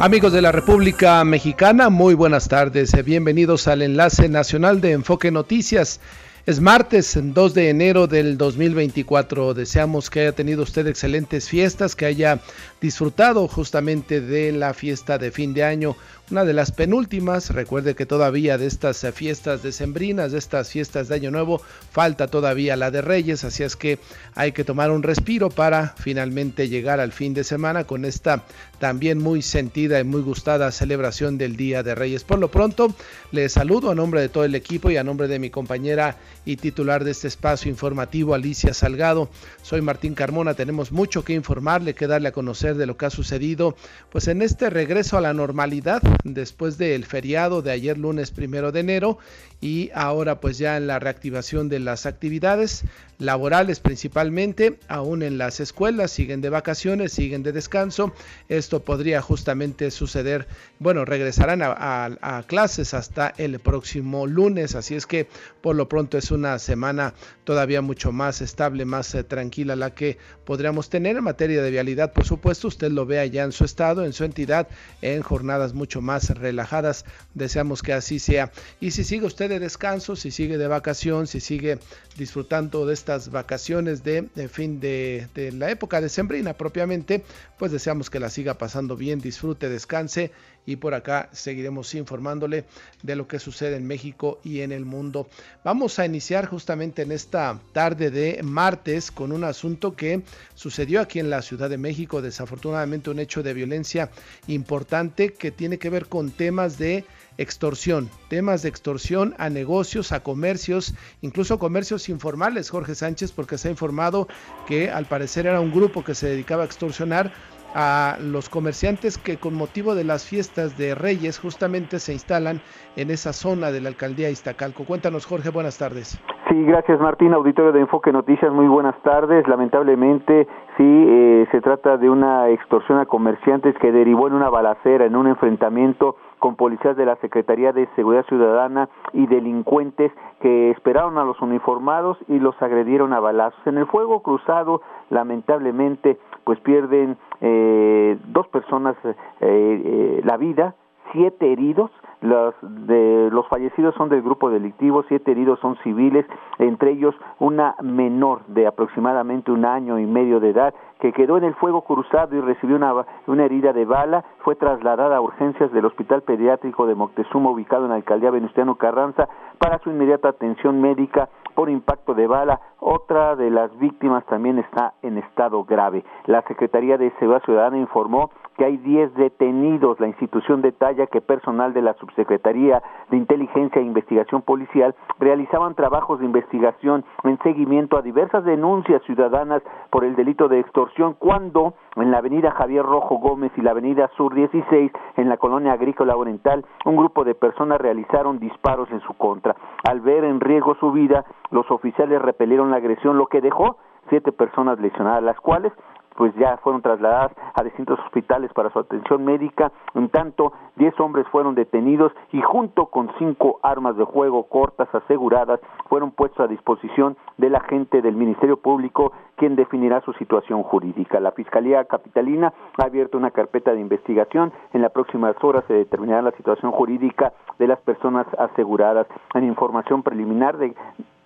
Amigos de la República Mexicana, muy buenas tardes. Bienvenidos al enlace nacional de Enfoque Noticias. Es martes 2 de enero del 2024. Deseamos que haya tenido usted excelentes fiestas, que haya disfrutado justamente de la fiesta de fin de año, una de las penúltimas. Recuerde que todavía de estas fiestas decembrinas, de estas fiestas de Año Nuevo, falta todavía la de Reyes, así es que hay que tomar un respiro para finalmente llegar al fin de semana con esta también muy sentida y muy gustada celebración del Día de Reyes. Por lo pronto, les saludo a nombre de todo el equipo y a nombre de mi compañera y titular de este espacio informativo, Alicia Salgado. Soy Martín Carmona, tenemos mucho que informarle, que darle a conocer de lo que ha sucedido, pues en este regreso a la normalidad después del feriado de ayer lunes primero de enero y ahora pues ya en la reactivación de las actividades laborales principalmente, aún en las escuelas siguen de vacaciones, siguen de descanso. Esto podría justamente suceder, bueno, regresarán a, clases hasta el próximo lunes, así es que por lo pronto es una semana todavía mucho más estable, más eh, tranquila la que podríamos tener en materia de vialidad, por supuesto, usted lo vea ya en su estado, en su entidad, en jornadas mucho más relajadas. Deseamos que así sea. Y si sigue usted de descanso, si sigue de vacación, si sigue disfrutando de estas vacaciones de, fin de, de, la época decembrina propiamente, pues deseamos que la siga pasando bien, disfrute, descanse y por acá seguiremos informándole de lo que sucede en México y en el mundo. Vamos a iniciar justamente en esta tarde de martes con un asunto que sucedió aquí en la Ciudad de México, desafortunadamente un hecho de violencia importante que tiene que ver con temas de extorsión, temas de extorsión a negocios, a comercios, incluso comercios informales, Jorge Sánchez, porque se ha informado que al parecer era un grupo que se dedicaba a extorsionar a los comerciantes que con motivo de las fiestas de Reyes justamente se instalan en esa zona de la alcaldía Iztacalco. Cuéntanos, Jorge, buenas tardes. Sí, gracias Martín, auditorio de Enfoque Noticias, muy buenas tardes. Lamentablemente, sí, eh, se trata de una extorsión a comerciantes que derivó en una balacera, en un enfrentamiento con policías de la Secretaría de Seguridad Ciudadana y delincuentes que esperaron a los uniformados y los agredieron a balazos. En el fuego cruzado, lamentablemente, pues pierden eh, dos personas eh, eh, la vida, siete heridos, los, de, los fallecidos son del grupo delictivo, siete heridos son civiles, entre ellos una menor de aproximadamente un año y medio de edad que quedó en el fuego cruzado y recibió una, una herida de bala, fue trasladada a urgencias del Hospital Pediátrico de Moctezuma, ubicado en la alcaldía Venustiano Carranza, para su inmediata atención médica por impacto de bala. Otra de las víctimas también está en estado grave. La Secretaría de Seguridad Ciudadana informó que hay 10 detenidos. La institución detalla que personal de la Subsecretaría de Inteligencia e Investigación Policial realizaban trabajos de investigación en seguimiento a diversas denuncias ciudadanas por el delito de extorsión cuando en la avenida Javier Rojo Gómez y la avenida Sur 16 en la colonia agrícola oriental un grupo de personas realizaron disparos en su contra. Al ver en riesgo su vida, los oficiales repelieron la agresión, lo que dejó siete personas lesionadas, las cuales pues ya fueron trasladadas a distintos hospitales para su atención médica. En tanto, diez hombres fueron detenidos y junto con cinco armas de juego cortas aseguradas fueron puestos a disposición del agente del Ministerio Público quien definirá su situación jurídica. La Fiscalía Capitalina ha abierto una carpeta de investigación. En las próximas horas se determinará la situación jurídica de las personas aseguradas. En información preliminar de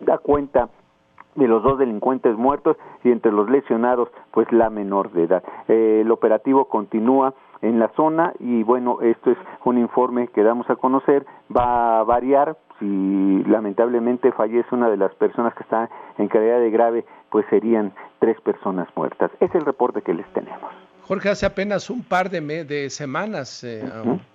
da cuenta de los dos delincuentes muertos y entre los lesionados pues la menor de edad. Eh, el operativo continúa en la zona y bueno, esto es un informe que damos a conocer, va a variar si lamentablemente fallece una de las personas que está en calidad de grave, pues serían tres personas muertas. Es el reporte que les tenemos. Jorge, hace apenas un par de, de semanas, eh,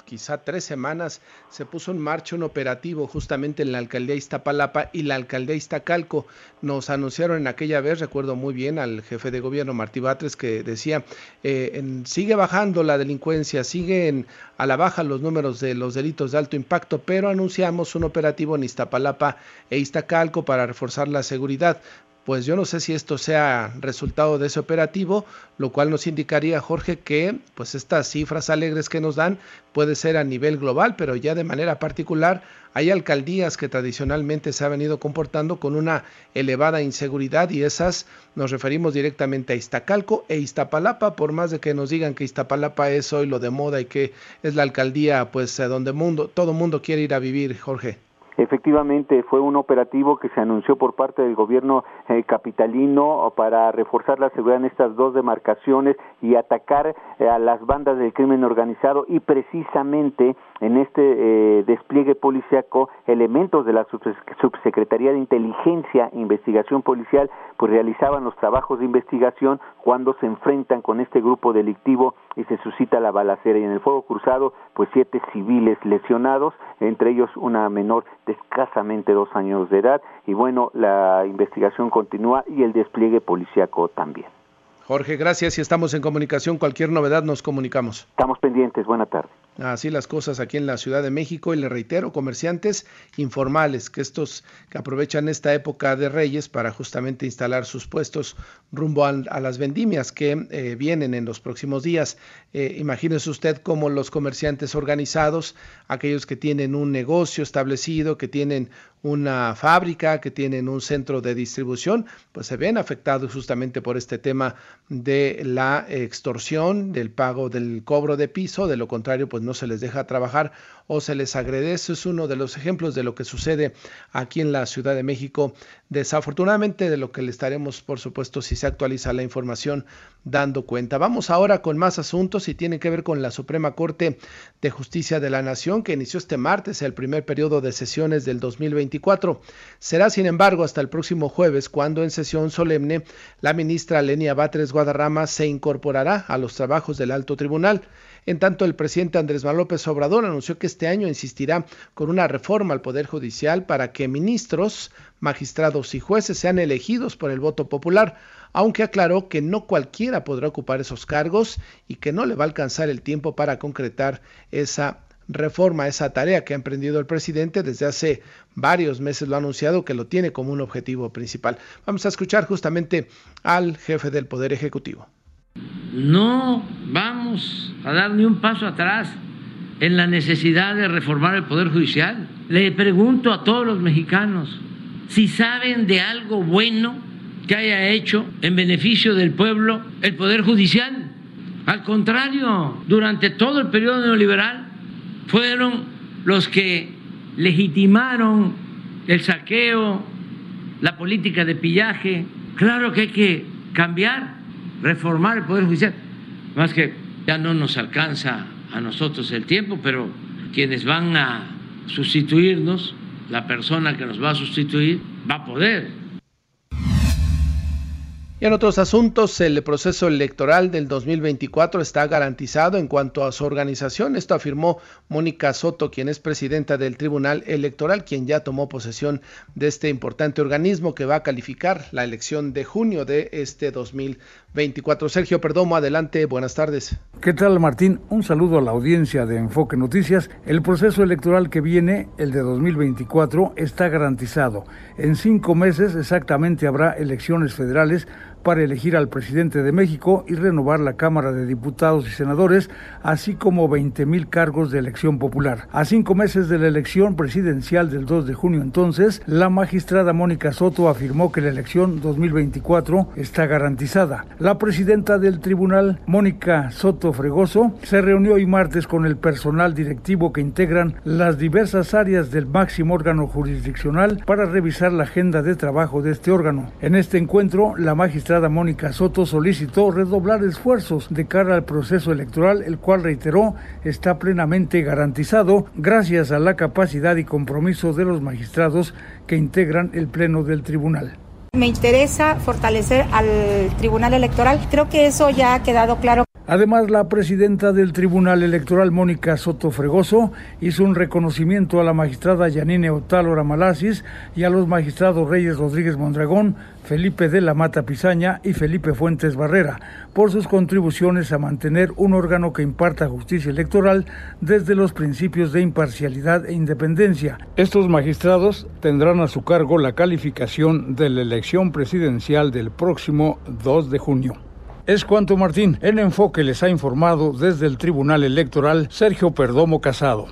quizá tres semanas, se puso en marcha un operativo justamente en la alcaldía Iztapalapa y la alcaldía Iztacalco. Nos anunciaron en aquella vez, recuerdo muy bien al jefe de gobierno Martí Batres que decía, eh, sigue bajando la delincuencia, siguen a la baja los números de los delitos de alto impacto, pero anunciamos un operativo en Iztapalapa e Iztacalco para reforzar la seguridad pues yo no sé si esto sea resultado de ese operativo, lo cual nos indicaría, Jorge, que pues estas cifras alegres que nos dan puede ser a nivel global, pero ya de manera particular hay alcaldías que tradicionalmente se han venido comportando con una elevada inseguridad y esas nos referimos directamente a Iztacalco e Iztapalapa, por más de que nos digan que Iztapalapa es hoy lo de moda y que es la alcaldía pues donde mundo, todo mundo quiere ir a vivir, Jorge. Efectivamente, fue un operativo que se anunció por parte del gobierno eh, capitalino para reforzar la seguridad en estas dos demarcaciones y atacar eh, a las bandas del crimen organizado y precisamente en este eh, despliegue policiaco elementos de la subsecretaría de inteligencia e investigación policial pues realizaban los trabajos de investigación cuando se enfrentan con este grupo delictivo y se suscita la balacera y en el fuego cruzado pues siete civiles lesionados entre ellos una menor de escasamente dos años de edad y bueno la investigación continúa y el despliegue policiaco también Jorge, gracias y estamos en comunicación. Cualquier novedad nos comunicamos. Estamos pendientes. Buena tarde. Así las cosas aquí en la Ciudad de México y le reitero, comerciantes informales, que estos que aprovechan esta época de Reyes para justamente instalar sus puestos rumbo a, las vendimias que eh, vienen en los próximos días. Eh, imagínese usted cómo los comerciantes organizados, aquellos que tienen un negocio establecido, que tienen una fábrica, que tienen un centro de distribución, pues se ven afectados justamente por este tema de la extorsión, del pago del cobro de piso, de lo contrario, pues no se les deja trabajar o se les agradece. Es uno de los ejemplos de lo que sucede aquí en la Ciudad de México. Desafortunadamente de lo que le estaremos, por supuesto, si se actualiza la información, dando cuenta. Vamos ahora con más asuntos y tienen que ver con la Suprema Corte de Justicia de la Nación que inició este martes el primer periodo de sesiones del 2024. Será, sin embargo, hasta el próximo jueves cuando en sesión solemne la ministra Lenia Batres Guadarrama se incorporará a los trabajos del alto tribunal. En tanto, el presidente Andrés Manuel López Obrador anunció que este año insistirá con una reforma al Poder Judicial para que ministros, magistrados y jueces sean elegidos por el voto popular, aunque aclaró que no cualquiera podrá ocupar esos cargos y que no le va a alcanzar el tiempo para concretar esa reforma, esa tarea que ha emprendido el presidente desde hace varios meses, lo ha anunciado que lo tiene como un objetivo principal. Vamos a escuchar justamente al jefe del Poder Ejecutivo. No vamos a dar ni un paso atrás en la necesidad de reformar el Poder Judicial. Le pregunto a todos los mexicanos si saben de algo bueno que haya hecho en beneficio del pueblo el Poder Judicial. Al contrario, durante todo el periodo neoliberal fueron los que legitimaron el saqueo, la política de pillaje. Claro que hay que cambiar reformar el Poder Judicial. Más que ya no nos alcanza a nosotros el tiempo, pero quienes van a sustituirnos, la persona que nos va a sustituir, va a poder y en otros asuntos, el proceso electoral del 2024 está garantizado en cuanto a su organización. Esto afirmó Mónica Soto, quien es presidenta del Tribunal Electoral, quien ya tomó posesión de este importante organismo que va a calificar la elección de junio de este 2024. Sergio Perdomo, adelante, buenas tardes. ¿Qué tal, Martín? Un saludo a la audiencia de Enfoque Noticias. El proceso electoral que viene, el de 2024, está garantizado. En cinco meses exactamente habrá elecciones federales para elegir al presidente de México y renovar la Cámara de Diputados y Senadores, así como 20 mil cargos de elección popular. A cinco meses de la elección presidencial del 2 de junio entonces, la magistrada Mónica Soto afirmó que la elección 2024 está garantizada. La presidenta del tribunal, Mónica Soto Fregoso, se reunió hoy martes con el personal directivo que integran las diversas áreas del máximo órgano jurisdiccional para revisar la agenda de trabajo de este órgano. En este encuentro, la magistrada Mónica Soto solicitó redoblar esfuerzos de cara al proceso electoral, el cual reiteró está plenamente garantizado gracias a la capacidad y compromiso de los magistrados que integran el Pleno del Tribunal. Me interesa fortalecer al Tribunal Electoral. Creo que eso ya ha quedado claro Además, la presidenta del Tribunal Electoral, Mónica Soto Fregoso, hizo un reconocimiento a la magistrada Yanine Otálora Malasis y a los magistrados Reyes Rodríguez Mondragón, Felipe de la Mata Pizaña y Felipe Fuentes Barrera por sus contribuciones a mantener un órgano que imparta justicia electoral desde los principios de imparcialidad e independencia. Estos magistrados tendrán a su cargo la calificación de la elección presidencial del próximo 2 de junio. Es cuanto Martín. En enfoque les ha informado desde el Tribunal Electoral Sergio Perdomo Casado.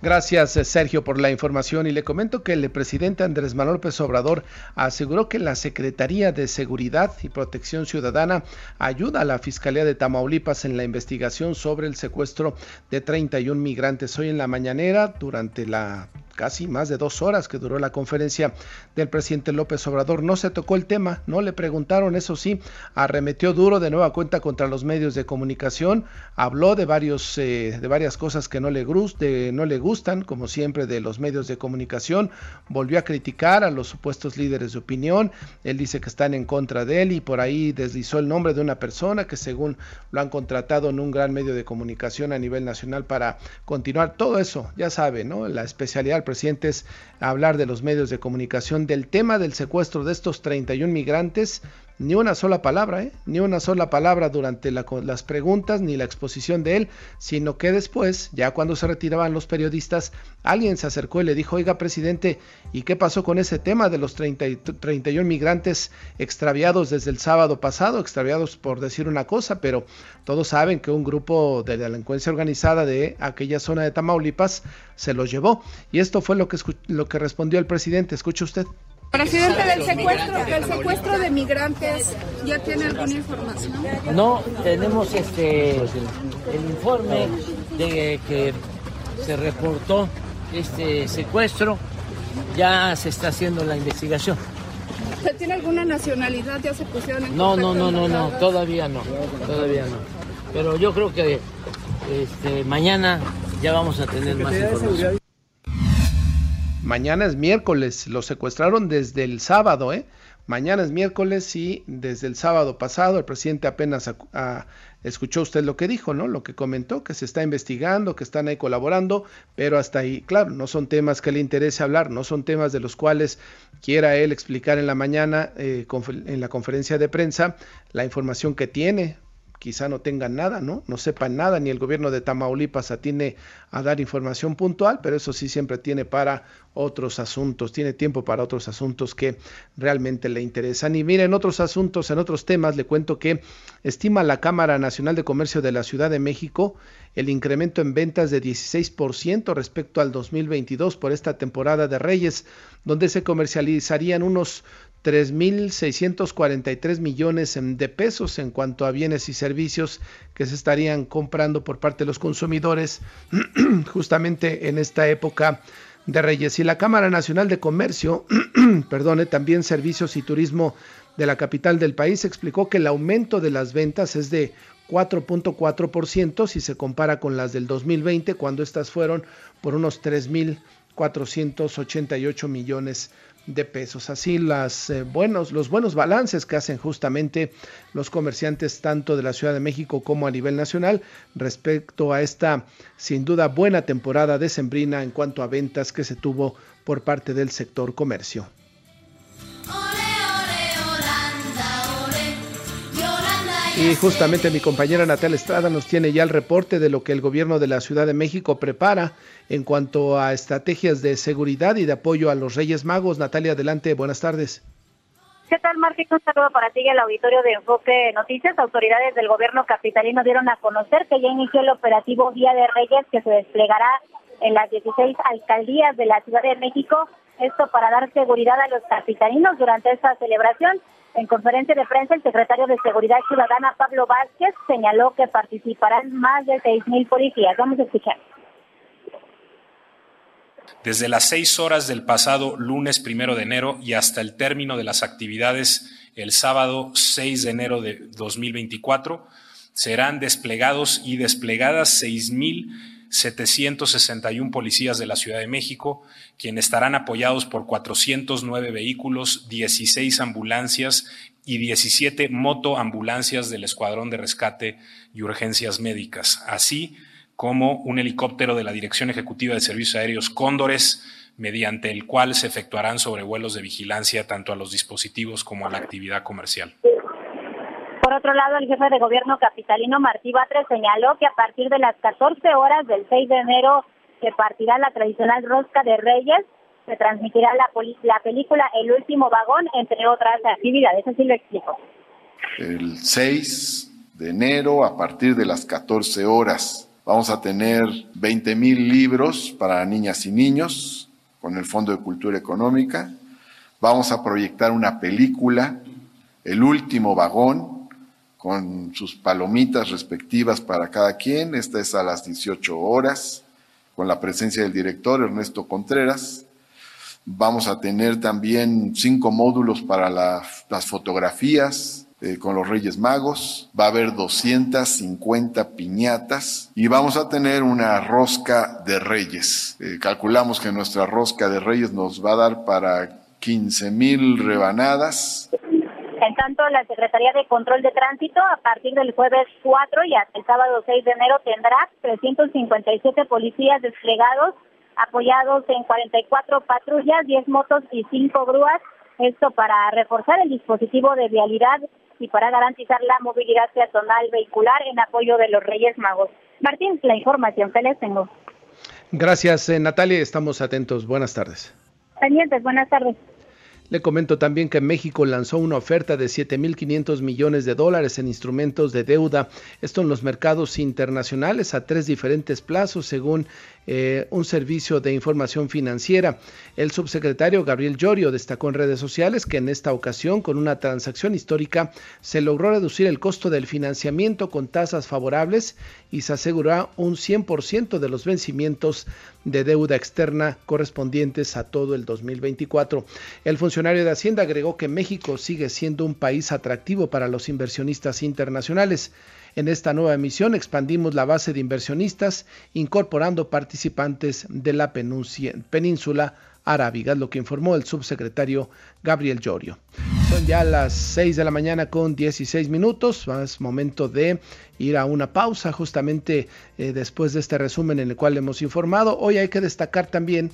Gracias, eh, Sergio, por la información. Y le comento que el presidente Andrés Manuel López Obrador aseguró que la Secretaría de Seguridad y Protección Ciudadana ayuda a la Fiscalía de Tamaulipas en la investigación sobre el secuestro de 31 migrantes. Hoy en la mañanera, durante la casi más de dos horas que duró la conferencia del presidente López Obrador. No se tocó el tema, no le preguntaron, eso sí, arremetió duro de nueva cuenta contra los medios de comunicación, habló de, varios, eh, de varias cosas que no le, no le gustan, como siempre, de los medios de comunicación, volvió a criticar a los supuestos líderes de opinión, él dice que están en contra de él y por ahí deslizó el nombre de una persona que según lo han contratado en un gran medio de comunicación a nivel nacional para continuar todo eso, ya sabe, ¿no? La especialidad presidente es hablar de los medios de comunicación del tema del secuestro de estos 31 migrantes ni una sola palabra, ¿eh? ni una sola palabra durante las preguntas ni la exposición de él, sino que después, ya cuando se retiraban los periodistas, alguien se acercó y le dijo, oiga presidente, ¿y qué pasó con ese tema de los 31 migrantes extraviados desde el sábado pasado? Extraviados por decir una cosa, pero todos saben que un grupo de delincuencia organizada de aquella zona de Tamaulipas se los llevó. Y esto fue lo que, lo que respondió el presidente. Escuche usted. Presidente, del secuestro, del secuestro de migrantes, ¿ya tiene alguna información? No, tenemos este el informe de que se reportó este secuestro, ya se está haciendo la investigación. ¿Usted tiene alguna nacionalidad? ¿Ya se pusieron en No, no, no, no, no, todavía no, todavía no. Pero yo creo que este, mañana ya vamos a tener más información. Mañana es miércoles, lo secuestraron desde el sábado, ¿eh? Mañana es miércoles y desde el sábado pasado el presidente apenas escuchó usted lo que dijo, ¿no? Lo que comentó, que se está investigando, que están ahí colaborando, pero hasta ahí, claro, no son temas que le interese hablar, no son temas de los cuales quiera él explicar en la mañana eh, en la conferencia de prensa la información que tiene quizá no tengan nada, ¿no? No sepan nada, ni el gobierno de Tamaulipas atiene a dar información puntual, pero eso sí siempre tiene para otros asuntos, tiene tiempo para otros asuntos que realmente le interesan. Y miren, otros asuntos, en otros temas, le cuento que estima la Cámara Nacional de Comercio de la Ciudad de México el incremento en ventas de 16% respecto al 2022 por esta temporada de Reyes, donde se comercializarían unos 3.643 millones de pesos en cuanto a bienes y servicios que se estarían comprando por parte de los consumidores justamente en esta época de Reyes. Y la Cámara Nacional de Comercio, perdone, también Servicios y Turismo de la capital del país explicó que el aumento de las ventas es de 4.4% si se compara con las del 2020, cuando estas fueron por unos 3.488 millones de pesos. Así las, eh, buenos, los buenos balances que hacen justamente los comerciantes tanto de la Ciudad de México como a nivel nacional respecto a esta sin duda buena temporada decembrina en cuanto a ventas que se tuvo por parte del sector comercio. Y justamente mi compañera Natalia Estrada nos tiene ya el reporte de lo que el gobierno de la Ciudad de México prepara en cuanto a estrategias de seguridad y de apoyo a los Reyes Magos. Natalia, adelante, buenas tardes. ¿Qué tal, Martín? Un saludo para ti y al auditorio de Enfoque Noticias. Autoridades del gobierno capitalino dieron a conocer que ya inició el operativo Día de Reyes que se desplegará en las 16 alcaldías de la Ciudad de México. Esto para dar seguridad a los capitalinos durante esta celebración. En conferencia de prensa, el secretario de Seguridad Ciudadana, Pablo Vázquez, señaló que participarán más de 6.000 policías. Vamos a escuchar. Desde las seis horas del pasado lunes primero de enero y hasta el término de las actividades el sábado 6 de enero de 2024, serán desplegados y desplegadas 6.000 761 policías de la Ciudad de México, quienes estarán apoyados por 409 vehículos, 16 ambulancias y 17 motoambulancias del Escuadrón de Rescate y Urgencias Médicas, así como un helicóptero de la Dirección Ejecutiva de Servicios Aéreos Cóndores, mediante el cual se efectuarán sobrevuelos de vigilancia tanto a los dispositivos como a la actividad comercial. Otro lado, el jefe de gobierno capitalino Martí Batres señaló que a partir de las 14 horas del 6 de enero se partirá la tradicional rosca de Reyes, se transmitirá la, la película El último vagón, entre otras actividades. Así lo explico. El 6 de enero a partir de las 14 horas Vamos a tener 20 mil libros para niñas y niños con el Fondo de Cultura Económica. Vamos a proyectar una película, El último vagón, con sus palomitas respectivas para cada quien. Esta es a las 18 horas, con la presencia del director Ernesto Contreras. Vamos a tener también cinco módulos para las fotografías, eh, con los Reyes Magos, va a haber 250 piñatas y vamos a tener una rosca de Reyes. Eh, calculamos que nuestra rosca de Reyes nos va a dar para 15 mil rebanadas. En tanto, la Secretaría de Control de Tránsito, a partir del jueves 4 y hasta el sábado 6 de enero, tendrá 357 policías desplegados, apoyados en 44 patrullas, 10 motos y 5 grúas. Esto para reforzar el dispositivo de vialidad y para garantizar la movilidad peatonal vehicular en apoyo de los Reyes Magos. Martín, la información que les tengo. Gracias, eh, Natalia. Estamos atentos. Buenas tardes. Pendientes, buenas tardes. Le comento también que México lanzó una oferta de 7.500 millones de dólares en instrumentos de deuda, esto en los mercados internacionales a tres diferentes plazos según eh, un servicio de información financiera. El subsecretario Gabriel Llorio destacó en redes sociales que en esta ocasión, con una transacción histórica, se logró reducir el costo del financiamiento con tasas favorables y se aseguró un 100% de los vencimientos de deuda externa correspondientes a todo el 2024. El funcionario de Hacienda agregó que México sigue siendo un país atractivo para los inversionistas internacionales. En esta nueva emisión expandimos la base de inversionistas incorporando participantes de la península arábiga, lo que informó el subsecretario Gabriel Llorio. Son ya las 6 de la mañana con 16 minutos, es momento de ir a una pausa justamente eh, después de este resumen en el cual hemos informado. Hoy hay que destacar también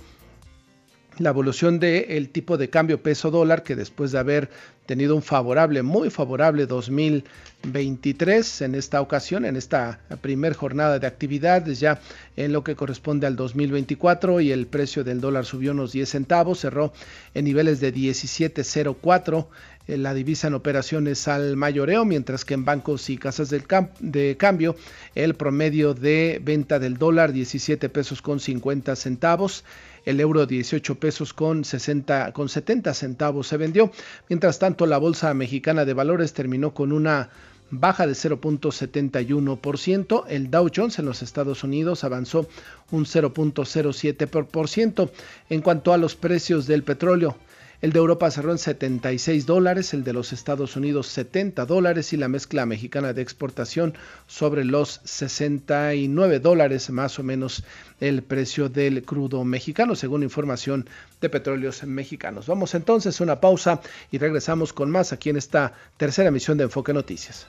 la evolución del tipo de cambio peso dólar que después de haber tenido un favorable, muy favorable 2023 en esta ocasión, en esta primer jornada de actividades ya en lo que corresponde al 2024 y el precio del dólar subió unos 10 centavos, cerró en niveles de 17.04 eh, la divisa en operaciones al mayoreo, mientras que en bancos y casas de cambio el promedio de venta del dólar 17 pesos con 50 centavos el euro 18 pesos con, 60, con 70 centavos se vendió. Mientras tanto, la Bolsa Mexicana de Valores terminó con una baja de 0.71%. El Dow Jones en los Estados Unidos avanzó un 0.07%. En cuanto a los precios del petróleo, el de Europa cerró en 76 dólares, el de los Estados Unidos 70 dólares y la mezcla mexicana de exportación sobre los 69 dólares más o menos el precio del crudo mexicano según información de petróleos mexicanos. Vamos entonces a una pausa y regresamos con más aquí en esta tercera emisión de Enfoque Noticias.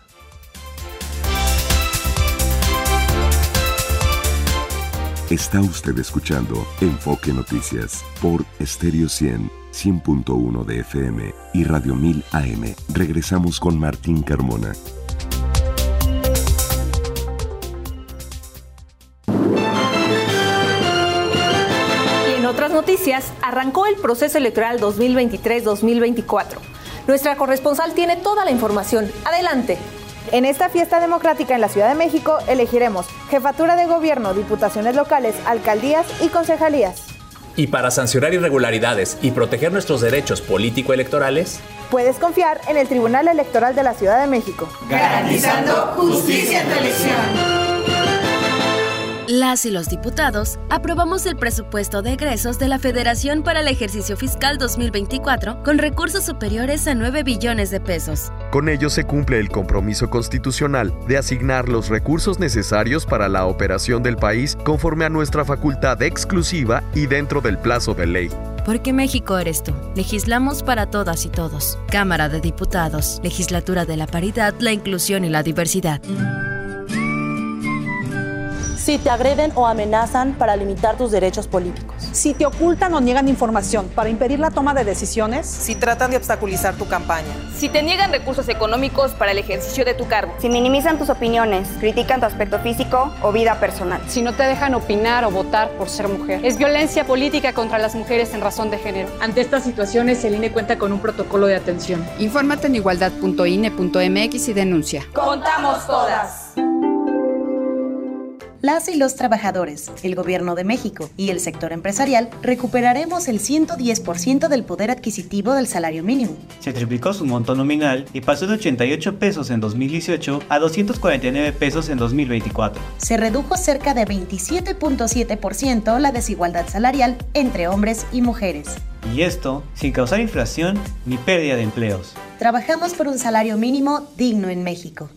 Está usted escuchando Enfoque Noticias por Stereo 100 100.1 de FM y Radio 1000 AM. Regresamos con Martín Carmona. Y en otras noticias, arrancó el proceso electoral 2023-2024. Nuestra corresponsal tiene toda la información. Adelante. En esta fiesta democrática en la Ciudad de México elegiremos jefatura de gobierno, diputaciones locales, alcaldías y concejalías. Y para sancionar irregularidades y proteger nuestros derechos político-electorales, puedes confiar en el Tribunal Electoral de la Ciudad de México. Garantizando justicia en tu elección. Las y los diputados aprobamos el presupuesto de egresos de la Federación para el ejercicio fiscal 2024 con recursos superiores a 9 billones de pesos. Con ello se cumple el compromiso constitucional de asignar los recursos necesarios para la operación del país conforme a nuestra facultad exclusiva y dentro del plazo de ley. Porque México eres tú. Legislamos para todas y todos. Cámara de Diputados. Legislatura de la Paridad, la Inclusión y la Diversidad. Si te agreden o amenazan para limitar tus derechos políticos. Si te ocultan o niegan información para impedir la toma de decisiones. Si tratan de obstaculizar tu campaña. Si te niegan recursos económicos para el ejercicio de tu cargo. Si minimizan tus opiniones, critican tu aspecto físico o vida personal. Si no te dejan opinar o votar por ser mujer. Es violencia política contra las mujeres en razón de género. Ante estas situaciones, el INE cuenta con un protocolo de atención. Infórmate en igualdad.ine.mx y denuncia. Contamos todas las y los trabajadores, el Gobierno de México y el sector empresarial recuperaremos el 110% del poder adquisitivo del salario mínimo. Se triplicó su monto nominal y pasó de 88 pesos en 2018 a 249 pesos en 2024. Se redujo cerca de 27.7% la desigualdad salarial entre hombres y mujeres. Y esto sin causar inflación ni pérdida de empleos. Trabajamos por un salario mínimo digno en México.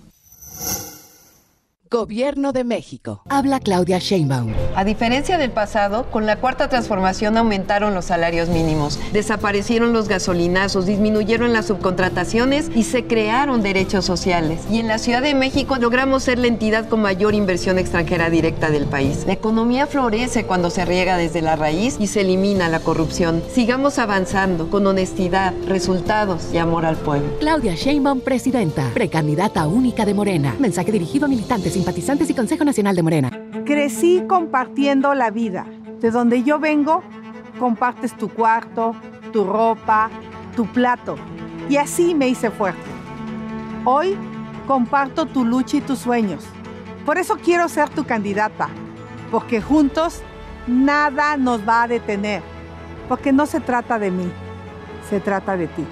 Gobierno de México. Habla Claudia Sheinbaum. A diferencia del pasado, con la cuarta transformación aumentaron los salarios mínimos, desaparecieron los gasolinazos, disminuyeron las subcontrataciones y se crearon derechos sociales. Y en la Ciudad de México logramos ser la entidad con mayor inversión extranjera directa del país. La economía florece cuando se riega desde la raíz y se elimina la corrupción. Sigamos avanzando con honestidad, resultados y amor al pueblo. Claudia Sheinbaum, presidenta, precandidata única de Morena. Mensaje dirigido a militantes simpatizantes y Consejo Nacional de Morena. Crecí compartiendo la vida. De donde yo vengo, compartes tu cuarto, tu ropa, tu plato. Y así me hice fuerte. Hoy comparto tu lucha y tus sueños. Por eso quiero ser tu candidata, porque juntos nada nos va a detener, porque no se trata de mí, se trata de ti.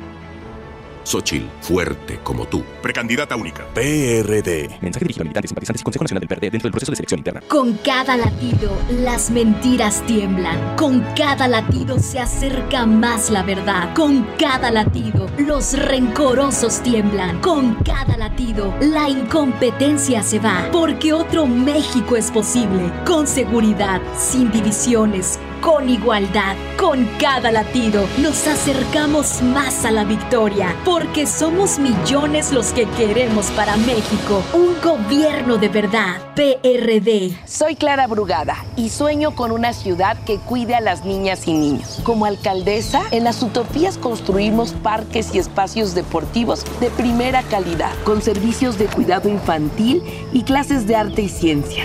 Xochil, fuerte como tú. Precandidata única. PRD. Mensaje dirigido a militantes, simpatizantes y Consejo Nacional del PRD dentro del proceso de selección interna. Con cada latido, las mentiras tiemblan. Con cada latido se acerca más la verdad. Con cada latido, los rencorosos tiemblan. Con cada latido, la incompetencia se va. Porque otro México es posible. Con seguridad, sin divisiones con igualdad. Con cada latido nos acercamos más a la victoria, porque somos millones los que queremos para México un gobierno de verdad. PRD. Soy Clara Brugada y sueño con una ciudad que cuide a las niñas y niños. Como alcaldesa, en las utopías construimos parques y espacios deportivos de primera calidad, con servicios de cuidado infantil y clases de arte y ciencia.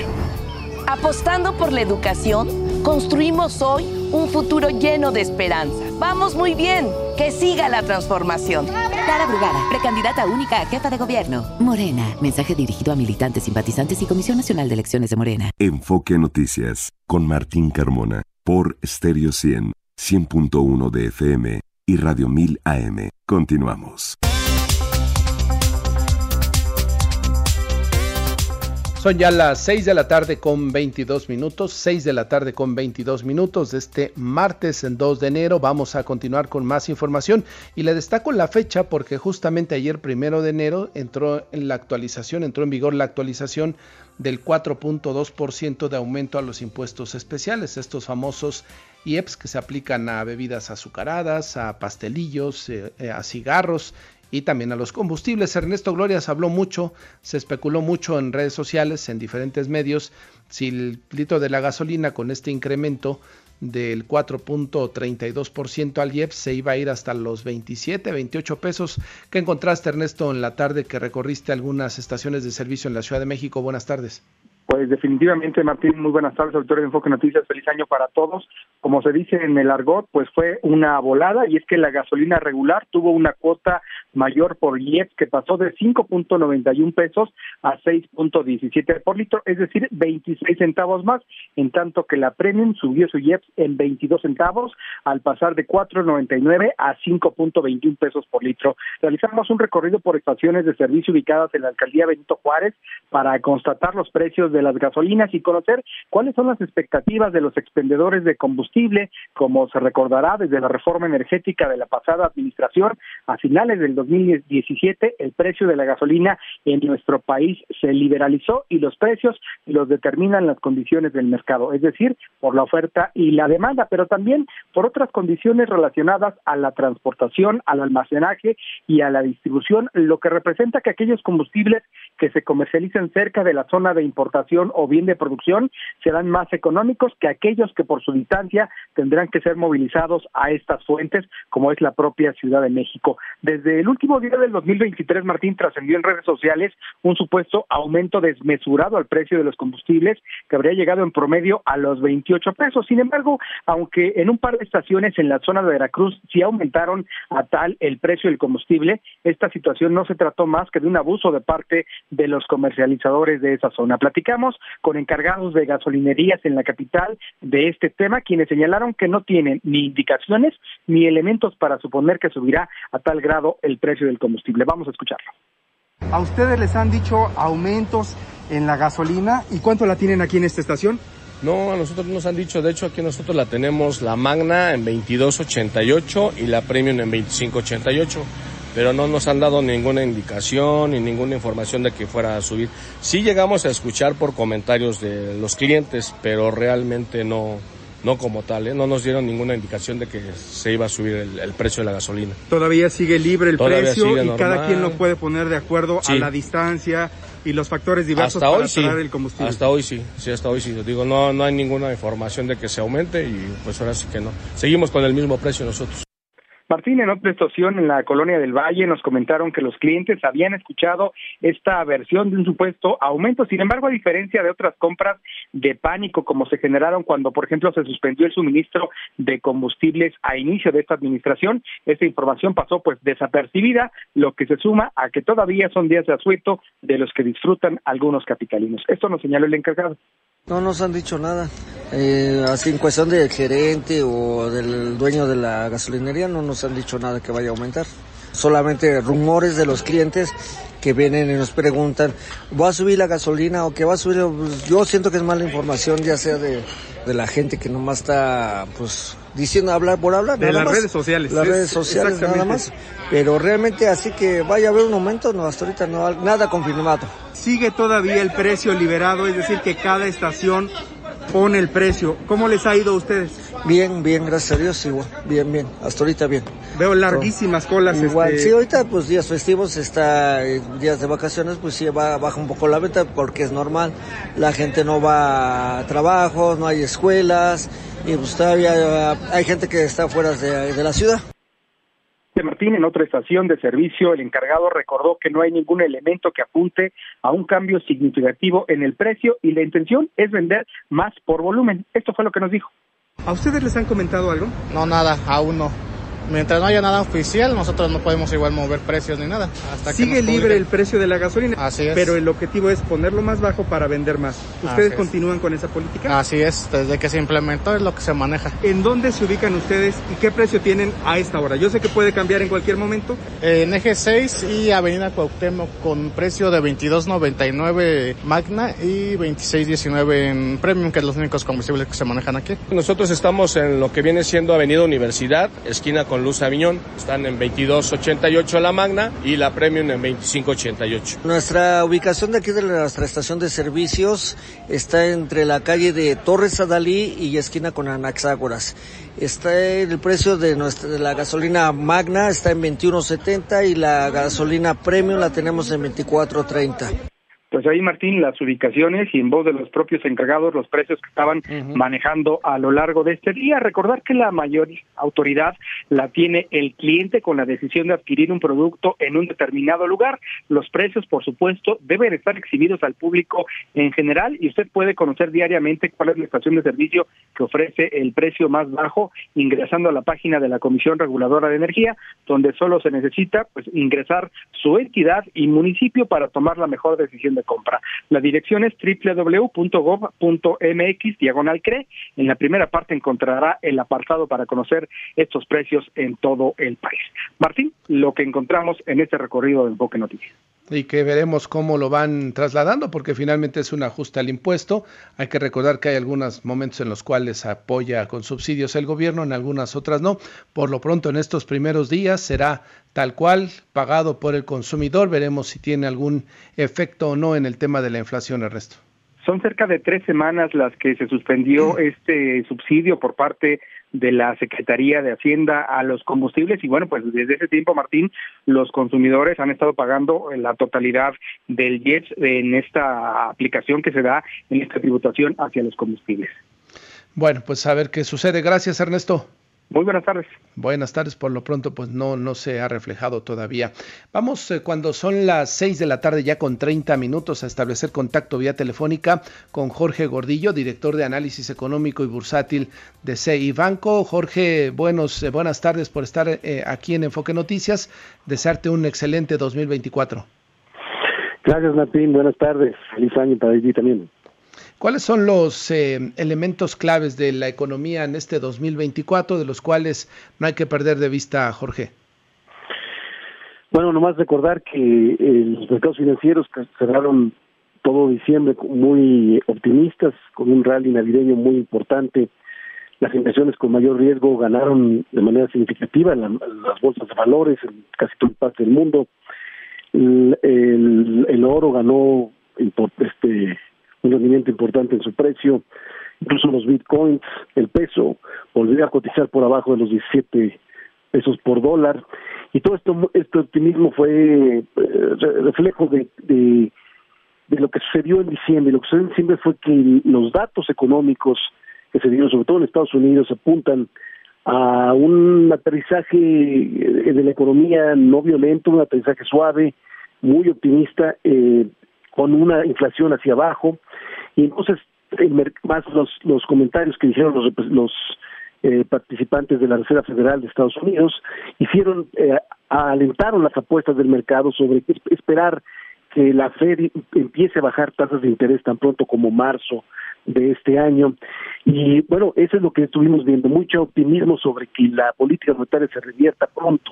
Apostando por la educación, construimos hoy un futuro lleno de esperanza. Vamos muy bien, que siga la transformación. Clara Brugada, precandidata única a jefa de gobierno. Morena, mensaje dirigido a militantes, simpatizantes y Comisión Nacional de Elecciones de Morena. Enfoque Noticias con Martín Carmona por Stereo 100, 100.1 de FM y Radio 1000 AM. Continuamos. Son ya las 6 de la tarde con 22 minutos, 6 de la tarde con 22 minutos de este martes en 2 de enero. Vamos a continuar con más información y le destaco la fecha porque justamente ayer primero de enero entró en la actualización, entró en vigor la actualización del 4.2% de aumento a los impuestos especiales, estos famosos IEPS que se aplican a bebidas azucaradas, a pastelillos, eh, eh, a cigarros y también a los combustibles. Ernesto Glorias habló mucho, se especuló mucho en redes sociales, en diferentes medios, si el litro de la gasolina con este incremento del 4.32% al IEPS se iba a ir hasta los 27, 28 pesos. ¿Qué encontraste, Ernesto, en la tarde que recorriste algunas estaciones de servicio en la Ciudad de México? Buenas tardes. Pues definitivamente, Martín, muy buenas tardes, autor de Enfoque Noticias, feliz año para todos. Como se dice en el argot, pues fue una volada y es que la gasolina regular tuvo una cuota mayor por IEPS que pasó de 5.91 pesos a 6.17 por litro, es decir, 26 centavos más, en tanto que la Premium subió su IEPS en 22 centavos al pasar de 4.99 a 5.21 pesos por litro. Realizamos un recorrido por estaciones de servicio ubicadas en la alcaldía Benito Juárez para constatar los precios de de las gasolinas y conocer cuáles son las expectativas de los expendedores de combustible, como se recordará desde la reforma energética de la pasada administración a finales del 2017 el precio de la gasolina en nuestro país se liberalizó y los precios los determinan las condiciones del mercado, es decir, por la oferta y la demanda, pero también por otras condiciones relacionadas a la transportación, al almacenaje y a la distribución, lo que representa que aquellos combustibles que se comercializan cerca de la zona de importación o bien de producción serán más económicos que aquellos que por su distancia tendrán que ser movilizados a estas fuentes, como es la propia Ciudad de México. Desde el último día del 2023, Martín trascendió en redes sociales un supuesto aumento desmesurado al precio de los combustibles que habría llegado en promedio a los 28 pesos. Sin embargo, aunque en un par de estaciones en la zona de Veracruz sí aumentaron a tal el precio del combustible, esta situación no se trató más que de un abuso de parte de los comercializadores de esa zona. Platicamos con encargados de gasolinerías en la capital de este tema, quienes señalaron que no tienen ni indicaciones ni elementos para suponer que subirá a tal grado el precio del combustible. Vamos a escucharlo. ¿A ustedes les han dicho aumentos en la gasolina y cuánto la tienen aquí en esta estación? No, a nosotros nos han dicho, de hecho aquí nosotros la tenemos la Magna en 22.88 y la Premium en 25.88, pero no nos han dado ninguna indicación ni ninguna información de que fuera a subir. Sí llegamos a escuchar por comentarios de los clientes, pero realmente no, no como tal, ¿eh? no nos dieron ninguna indicación de que se iba a subir el, precio de la gasolina. Todavía sigue libre el precio y cada quien lo puede poner de acuerdo a la distancia y los factores diversos hasta para hoy sí. el combustible. Hasta hoy sí, sí, hasta hoy sí. Digo, no, no hay ninguna información de que se aumente y pues ahora sí que no. Seguimos con el mismo precio nosotros. Martín, en otra estación en la colonia del Valle nos comentaron que los clientes habían escuchado esta versión de un supuesto aumento. Sin embargo, a diferencia de otras compras de pánico como se generaron cuando, por ejemplo, se suspendió el suministro de combustibles a inicio de esta administración, esta información pasó pues desapercibida, lo que se suma a que todavía son días de asueto de los que disfrutan algunos capitalinos. Esto nos señaló el encargado. No nos han dicho nada. Eh, así en cuestión del gerente o del dueño de la gasolinería no nos han dicho nada que vaya a aumentar. Solamente rumores de los clientes que vienen y nos preguntan, ¿va a subir la gasolina o qué va a subir? Yo siento que es mala información, ya sea de, de la gente que nomás está pues diciendo hablar por hablar. De las redes sociales. Las redes sociales nada más. Pero realmente así que vaya a haber un aumento, no, hasta ahorita no, nada confirmado. Sigue todavía el precio liberado, es decir, que cada estación pone el precio. ¿Cómo les ha ido a ustedes? Bien, bien, gracias a Dios, igual. Bien, bien, hasta ahorita bien. Veo larguísimas colas. Igual, este... sí, ahorita pues días festivos, está eh, días de vacaciones, pues sí, va, baja un poco la venta porque es normal. La gente no va a trabajo, no hay escuelas y pues todavía hay gente que está fuera de, de la ciudad. Martín, en otra estación de servicio, el encargado recordó que no hay ningún elemento que apunte a un cambio significativo en el precio y la intención es vender más por volumen. Esto fue lo que nos dijo. ¿A ustedes les han comentado algo? No, nada, aún no. Mientras no haya nada oficial, nosotros no podemos igual mover precios ni nada. Hasta Sigue libre el precio de la gasolina. Así es. Pero el objetivo es ponerlo más bajo para vender más. ¿Ustedes continúan con esa política? Así es, desde que se implementó es lo que se maneja. ¿En dónde se ubican ustedes y qué precio tienen a esta hora? Yo sé que puede cambiar en cualquier momento. En Eje 6 y Avenida Cuauhtémoc con precio de 22.99 Magna y 26.19 en Premium, que es los únicos combustibles que se manejan aquí. Nosotros estamos en lo que viene siendo Avenida Universidad, esquina con Luz Aviñón. Están en 22.88 la Magna y la Premium en 25.88. Nuestra ubicación de aquí de nuestra estación de servicios está entre la calle de Torres Adalí y esquina con Anaxágoras. Está el precio de, nuestra, de la gasolina Magna está en 21.70 y la gasolina Premium la tenemos en 24.30. Pues ahí, Martín, las ubicaciones y en voz de los propios encargados, los precios que estaban uh -huh. manejando a lo largo de este día. Recordar que la mayor autoridad la tiene el cliente con la decisión de adquirir un producto en un determinado lugar. Los precios, por supuesto, deben estar exhibidos al público en general y usted puede conocer diariamente cuál es la estación de servicio que ofrece el precio más bajo ingresando a la página de la Comisión Reguladora de Energía, donde solo se necesita pues ingresar su entidad y municipio para tomar la mejor decisión compra. La dirección es www.gov.mx diagonal CRE. En la primera parte encontrará el apartado para conocer estos precios en todo el país. Martín, lo que encontramos en este recorrido de Enfoque Noticias. Y que veremos cómo lo van trasladando, porque finalmente es un ajuste al impuesto. Hay que recordar que hay algunos momentos en los cuales apoya con subsidios el gobierno, en algunas otras no. Por lo pronto, en estos primeros días será tal cual, pagado por el consumidor. Veremos si tiene algún efecto o no en el tema de la inflación, Ernesto. Son cerca de tres semanas las que se suspendió este subsidio por parte de la Secretaría de Hacienda a los combustibles y bueno, pues desde ese tiempo, Martín, los consumidores han estado pagando la totalidad del IES en esta aplicación que se da en esta tributación hacia los combustibles. Bueno, pues a ver qué sucede. Gracias, Ernesto. Muy buenas tardes. Buenas tardes, por lo pronto pues no, no se ha reflejado todavía. Vamos eh, cuando son las 6 de la tarde ya con 30 minutos a establecer contacto vía telefónica con Jorge Gordillo, director de análisis económico y bursátil de CI Banco. Jorge, buenos, eh, buenas tardes por estar eh, aquí en Enfoque Noticias. Desearte un excelente 2024. Gracias Martín, buenas tardes. Feliz año para ti también. ¿Cuáles son los eh, elementos claves de la economía en este 2024 de los cuales no hay que perder de vista, Jorge? Bueno, nomás recordar que eh, los mercados financieros cerraron todo diciembre muy optimistas, con un rally navideño muy importante. Las inversiones con mayor riesgo ganaron de manera significativa las bolsas de valores en casi toda parte del mundo. El, el oro ganó este un rendimiento importante en su precio, incluso los bitcoins, el peso volvió a cotizar por abajo de los 17 pesos por dólar y todo esto este optimismo fue eh, reflejo de, lo que sucedió en diciembre. Lo que sucedió en diciembre fue que los datos económicos que se dieron, sobre todo en Estados Unidos, apuntan a un aterrizaje de la economía no violento, un aterrizaje suave, muy optimista, eh, con una inflación hacia abajo, y entonces más los, los comentarios que dijeron los, los eh, participantes de la Reserva Federal de Estados Unidos hicieron, eh, alentaron las apuestas del mercado sobre esperar que la Fed empiece a bajar tasas de interés tan pronto como marzo de este año. Y bueno, eso es lo que estuvimos viendo, mucho optimismo sobre que la política monetaria se revierta pronto.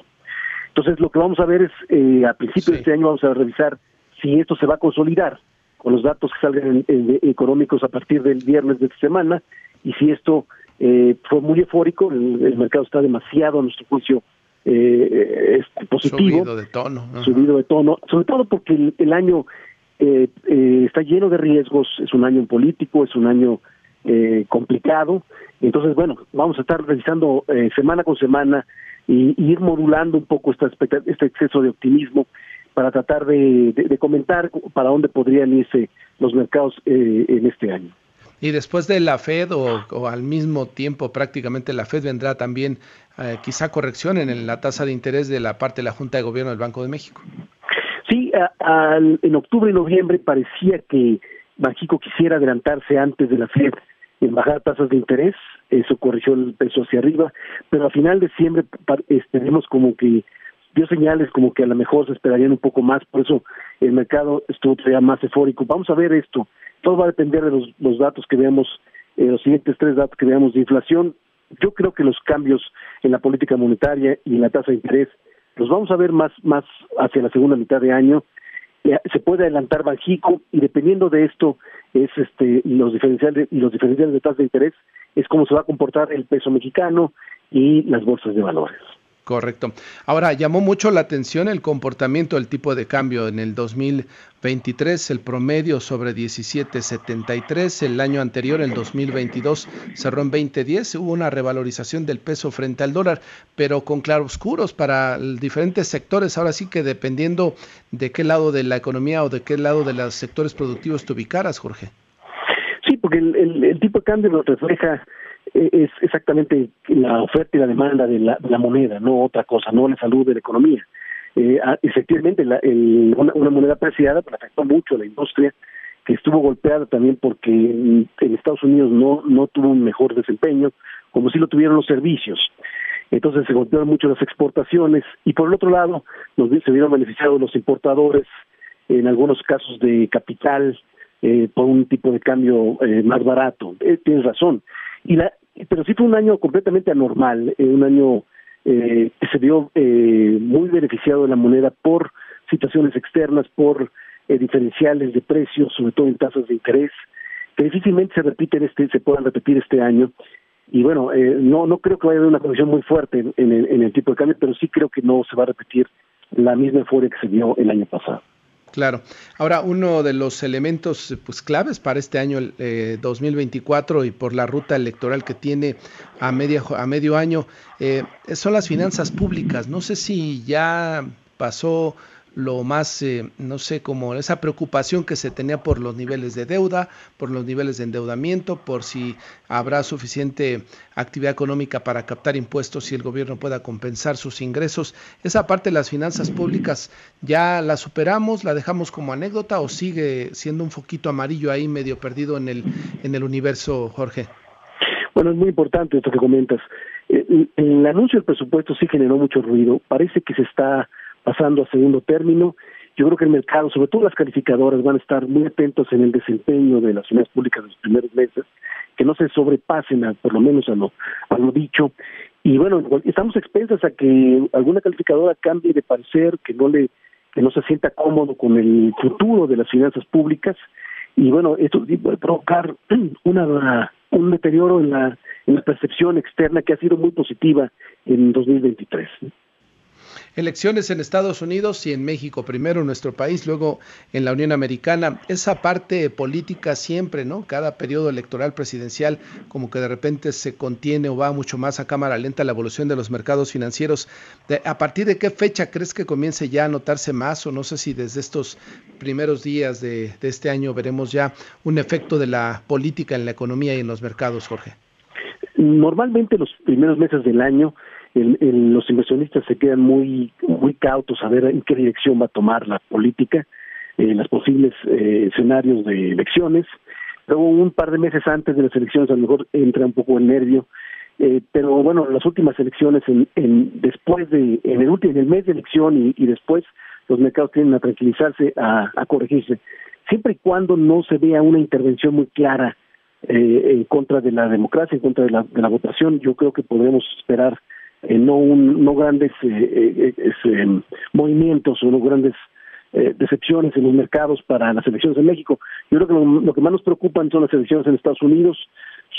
Entonces, lo que vamos a ver es, eh, a principios de este año vamos a revisar si esto se va a consolidar con los datos que salgan económicos a partir del viernes de esta semana y si esto eh, fue muy eufórico, el, mercado está demasiado a nuestro juicio eh, este, positivo. Subido de tono. Subido de tono, sobre todo porque el, año eh, eh, está lleno de riesgos, es un año político, es un año eh, complicado. Entonces, bueno, vamos a estar revisando semana con semana y, y, ir modulando un poco esta, este exceso de optimismo para tratar de, comentar para dónde podrían irse los mercados eh, en este año. Y después de la Fed o, al mismo tiempo prácticamente la Fed vendrá también eh, quizá corrección en la tasa de interés de la parte de la Junta de Gobierno del Banco de México. Sí, en octubre y noviembre parecía que México quisiera adelantarse antes de la Fed en bajar tasas de interés, eso corrigió el peso hacia arriba, pero a final de diciembre tenemos como que dio señales como que a lo mejor se esperarían un poco más, por eso el mercado estuvo todavía más eufórico. Vamos a ver esto, todo va a depender de los, los datos que veamos, eh, los siguientes tres datos que veamos de inflación. Yo creo que los cambios en la política monetaria y en la tasa de interés los vamos a ver más, más hacia la segunda mitad de año. Eh, se puede adelantar Banjico y dependiendo de esto es este los diferenciales y los diferenciales de tasa de interés es cómo se va a comportar el peso mexicano y las bolsas de valores. Correcto. Ahora, llamó mucho la atención el comportamiento del tipo de cambio en el 2023, el promedio sobre 17.73, el año anterior, el 2022, cerró en 20.10, hubo una revalorización del peso frente al dólar, pero con claroscuros para diferentes sectores, ahora sí que dependiendo de qué lado de la economía o de qué lado de los sectores productivos te ubicaras, Jorge. Sí, porque el, el tipo de cambio nos refleja es exactamente la oferta y la demanda de la, moneda, no otra cosa, no la salud de la economía. Eh, ah, efectivamente, la, el, una, moneda apreciada pero afectó mucho a la industria, que estuvo golpeada también porque en, Estados Unidos no, no tuvo un mejor desempeño, como si lo tuvieron los servicios. Entonces se golpearon mucho las exportaciones y por el otro lado nos, se vieron beneficiados los importadores, en algunos casos de capital, eh, por un tipo de cambio eh, más barato. Eh, tienes razón. Y la, pero sí fue un año completamente anormal, eh, un año eh, que se vio eh, muy beneficiado de la moneda por situaciones externas, por eh, diferenciales de precios, sobre todo en tasas de interés, que difícilmente se repiten este, se puedan repetir este año. Y bueno, eh, no no creo que vaya a haber una condición muy fuerte en, en el tipo de cambio, pero sí creo que no se va a repetir la misma euforia que se vio el año pasado. Claro. Ahora, uno de los elementos pues claves para este año eh, 2024 y por la ruta electoral que tiene a, media, a medio año eh, son las finanzas públicas. No sé si ya pasó lo más, eh, no sé, como esa preocupación que se tenía por los niveles de deuda, por los niveles de endeudamiento, por si habrá suficiente actividad económica para captar impuestos y el gobierno pueda compensar sus ingresos. Esa parte de las finanzas públicas ya la superamos, la dejamos como anécdota o sigue siendo un foquito amarillo ahí medio perdido en el, en el universo, Jorge. Bueno, es muy importante esto que comentas. Eh, el anuncio del presupuesto sí generó mucho ruido. Parece que se está pasando a segundo término. Yo creo que el mercado, sobre todo las calificadoras, van a estar muy atentos en el desempeño de las finanzas públicas de los primeros meses, que no se sobrepasen, a, por lo menos a lo, a lo dicho. Y bueno, estamos expensas a que alguna calificadora cambie de parecer, que no le que no se sienta cómodo con el futuro de las finanzas públicas. Y bueno, esto puede provocar una, un deterioro en la, en la percepción externa que ha sido muy positiva en 2023. Elecciones en Estados Unidos y en México, primero en nuestro país, luego en la Unión Americana. Esa parte política siempre, ¿no? Cada periodo electoral presidencial como que de repente se contiene o va mucho más a cámara lenta la evolución de los mercados financieros. ¿A partir de qué fecha crees que comience ya a notarse más o no sé si desde estos primeros días de, de este año veremos ya un efecto de la política en la economía y en los mercados, Jorge? Normalmente los primeros meses del año los inversionistas se quedan muy muy cautos a ver en qué dirección va a tomar la política, eh, los posibles eh, escenarios de elecciones. Luego, un par de meses antes de las elecciones, a lo mejor entra un poco el nervio, eh, pero bueno, las últimas elecciones, en, en después de, en el último, en el mes de elección y, después, los mercados tienden a tranquilizarse, a, corregirse, siempre y cuando no se vea una intervención muy clara en contra de la democracia, en contra de la, de la votación, yo creo que podremos esperar eh, no, un, no grandes eh, eh, em, movimientos o no grandes decepciones en los mercados para las elecciones en México. Yo creo que lo, que más nos preocupan son las elecciones en Estados Unidos,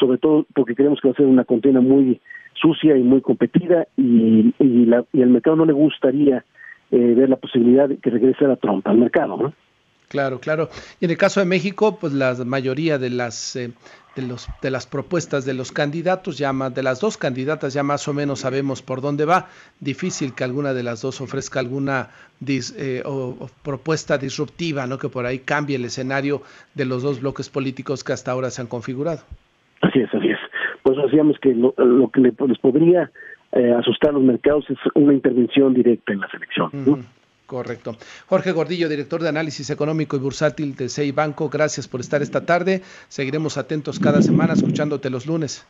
sobre todo porque creemos que va a ser una contienda muy sucia y muy competida y, y, la, y el mercado no le gustaría ver la posibilidad de que regrese a Trump al mercado. ¿no? Claro, claro. Y en el caso de México, pues la mayoría de las eh, de los de las propuestas de los candidatos, ya más, de las dos candidatas ya más o menos sabemos por dónde va. Difícil que alguna de las dos ofrezca alguna eh, propuesta disruptiva, ¿no? Que por ahí cambie el escenario de los dos bloques políticos que hasta ahora se han configurado. Así es, así es. Pues decíamos que lo, que les podría eh, asustar a los mercados es una intervención directa en la selección. Correcto. Jorge Gordillo, director de análisis económico y bursátil de CEI Banco, gracias por estar esta tarde. Seguiremos atentos cada semana escuchándote los lunes.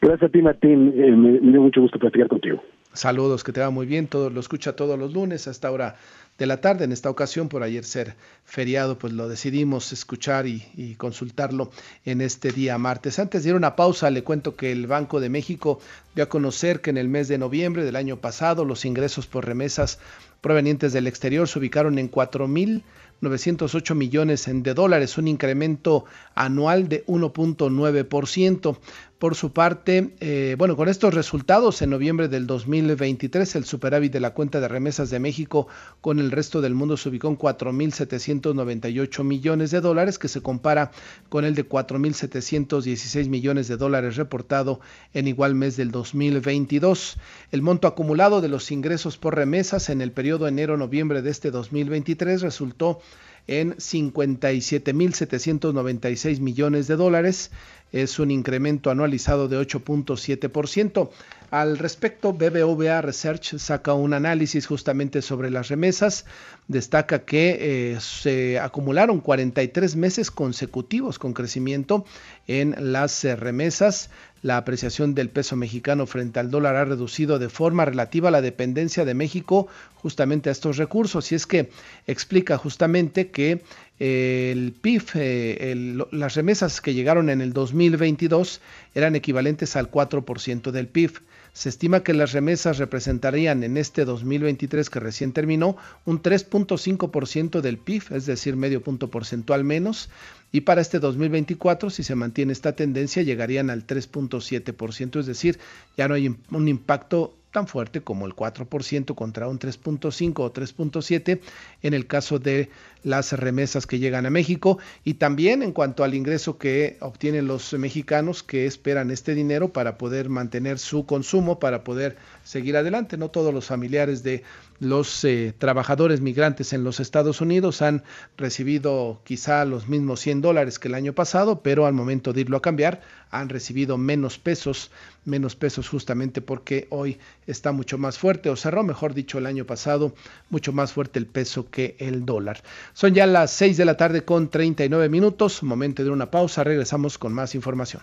Gracias a ti, Martín. Eh, me, me dio mucho gusto platicar contigo. Saludos, que te va muy bien. Todo lo escucha todos los lunes hasta ahora de la tarde. En esta ocasión, por ayer ser feriado, pues lo decidimos escuchar y, consultarlo en este día martes. Antes de ir a una pausa, le cuento que el Banco de México dio a conocer que en el mes de noviembre del año pasado los ingresos por remesas provenientes del exterior se ubicaron en 4.908 millones de dólares, un incremento anual de 1.9%. Por su parte, eh, bueno, con estos resultados, en noviembre del 2023, el superávit de la cuenta de remesas de México con el resto del mundo se ubicó en 4.798 millones de dólares, que se compara con el de 4.716 millones de dólares reportado en igual mes del 2022. El monto acumulado de los ingresos por remesas en el periodo enero-noviembre de este 2023 resultó en 57.796 millones de dólares. Es un incremento anualizado de 8.7%. Al respecto, BBVA Research saca un análisis justamente sobre las remesas. Destaca que eh, se acumularon 43 meses consecutivos con crecimiento en las eh, remesas. La apreciación del peso mexicano frente al dólar ha reducido de forma relativa la dependencia de México justamente a estos recursos. Y es que explica justamente que el PIB, eh, las remesas que llegaron en el 2022 eran equivalentes al 4% del PIB. Se estima que las remesas representarían en este 2023 que recién terminó un 3.5% del PIB, es decir, medio punto porcentual menos, y para este 2024, si se mantiene esta tendencia, llegarían al 3.7%, es decir, ya no hay un impacto tan fuerte como el 4% contra un 3.5 o 3.7 en el caso de las remesas que llegan a México y también en cuanto al ingreso que obtienen los mexicanos que esperan este dinero para poder mantener su consumo, para poder seguir adelante. No todos los familiares de los eh, trabajadores migrantes en los Estados Unidos han recibido quizá los mismos 100 dólares que el año pasado, pero al momento de irlo a cambiar han recibido menos pesos, menos pesos justamente porque hoy está mucho más fuerte, o cerró, mejor dicho, el año pasado, mucho más fuerte el peso que el dólar. Son ya las 6 de la tarde con 39 minutos, momento de una pausa, regresamos con más información.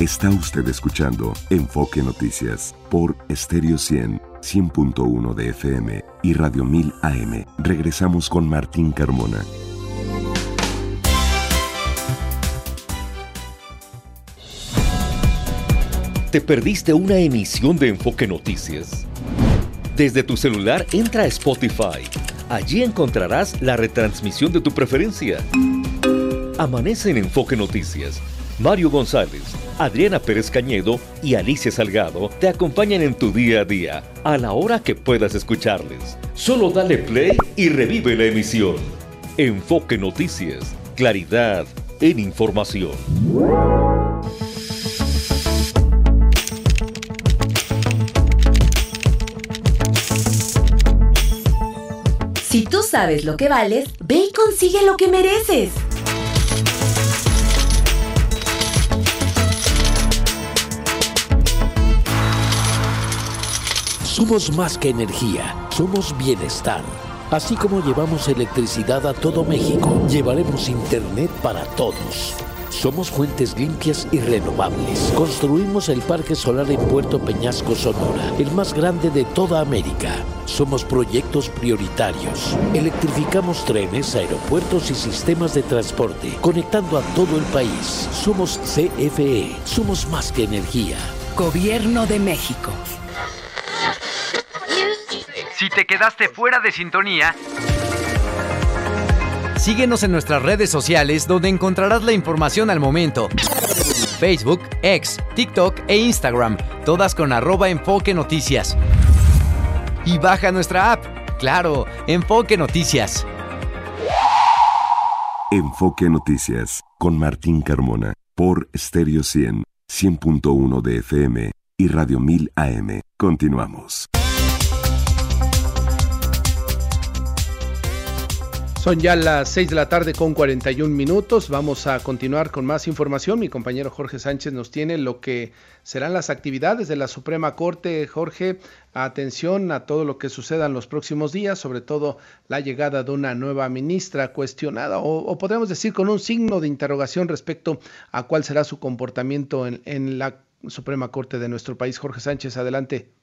Está usted escuchando Enfoque Noticias por Stereo 100, 100.1 de FM y Radio 1000 AM. Regresamos con Martín Carmona. ¿Te perdiste una emisión de Enfoque Noticias? Desde tu celular entra a Spotify. Allí encontrarás la retransmisión de tu preferencia. Amanece en Enfoque Noticias. Mario González, Adriana Pérez Cañedo y Alicia Salgado te acompañan en tu día a día, a la hora que puedas escucharles. Solo dale play y revive la emisión. Enfoque Noticias, claridad en información. Sabes lo que vales, ve y consigue lo que mereces. Somos más que energía, somos bienestar. Así como llevamos electricidad a todo México, llevaremos Internet para todos. Somos fuentes limpias y renovables. Construimos el Parque Solar en Puerto Peñasco, Sonora, el más grande de toda América. Somos proyectos prioritarios. Electrificamos trenes, aeropuertos y sistemas de transporte, conectando a todo el país. Somos CFE. Somos más que energía. Gobierno de México. Si te quedaste fuera de sintonía, síguenos en nuestras redes sociales donde encontrarás la información al momento. Facebook, X, TikTok e Instagram, todas con arroba enfoque noticias. Y baja nuestra app, claro, Enfoque Noticias. Enfoque Noticias, con Martín Carmona, por Stereo 100, 100.1 de FM y Radio 1000 AM. Continuamos. Son ya las 6 de la tarde con 41 minutos. Vamos a continuar con más información. Mi compañero Jorge Sánchez nos tiene lo que serán las actividades de la Suprema Corte. Jorge, atención a todo lo que suceda en los próximos días, sobre todo la llegada de una nueva ministra cuestionada o, podríamos decir con un signo de interrogación respecto a cuál será su comportamiento en, en la Suprema Corte de nuestro país. Jorge Sánchez, adelante.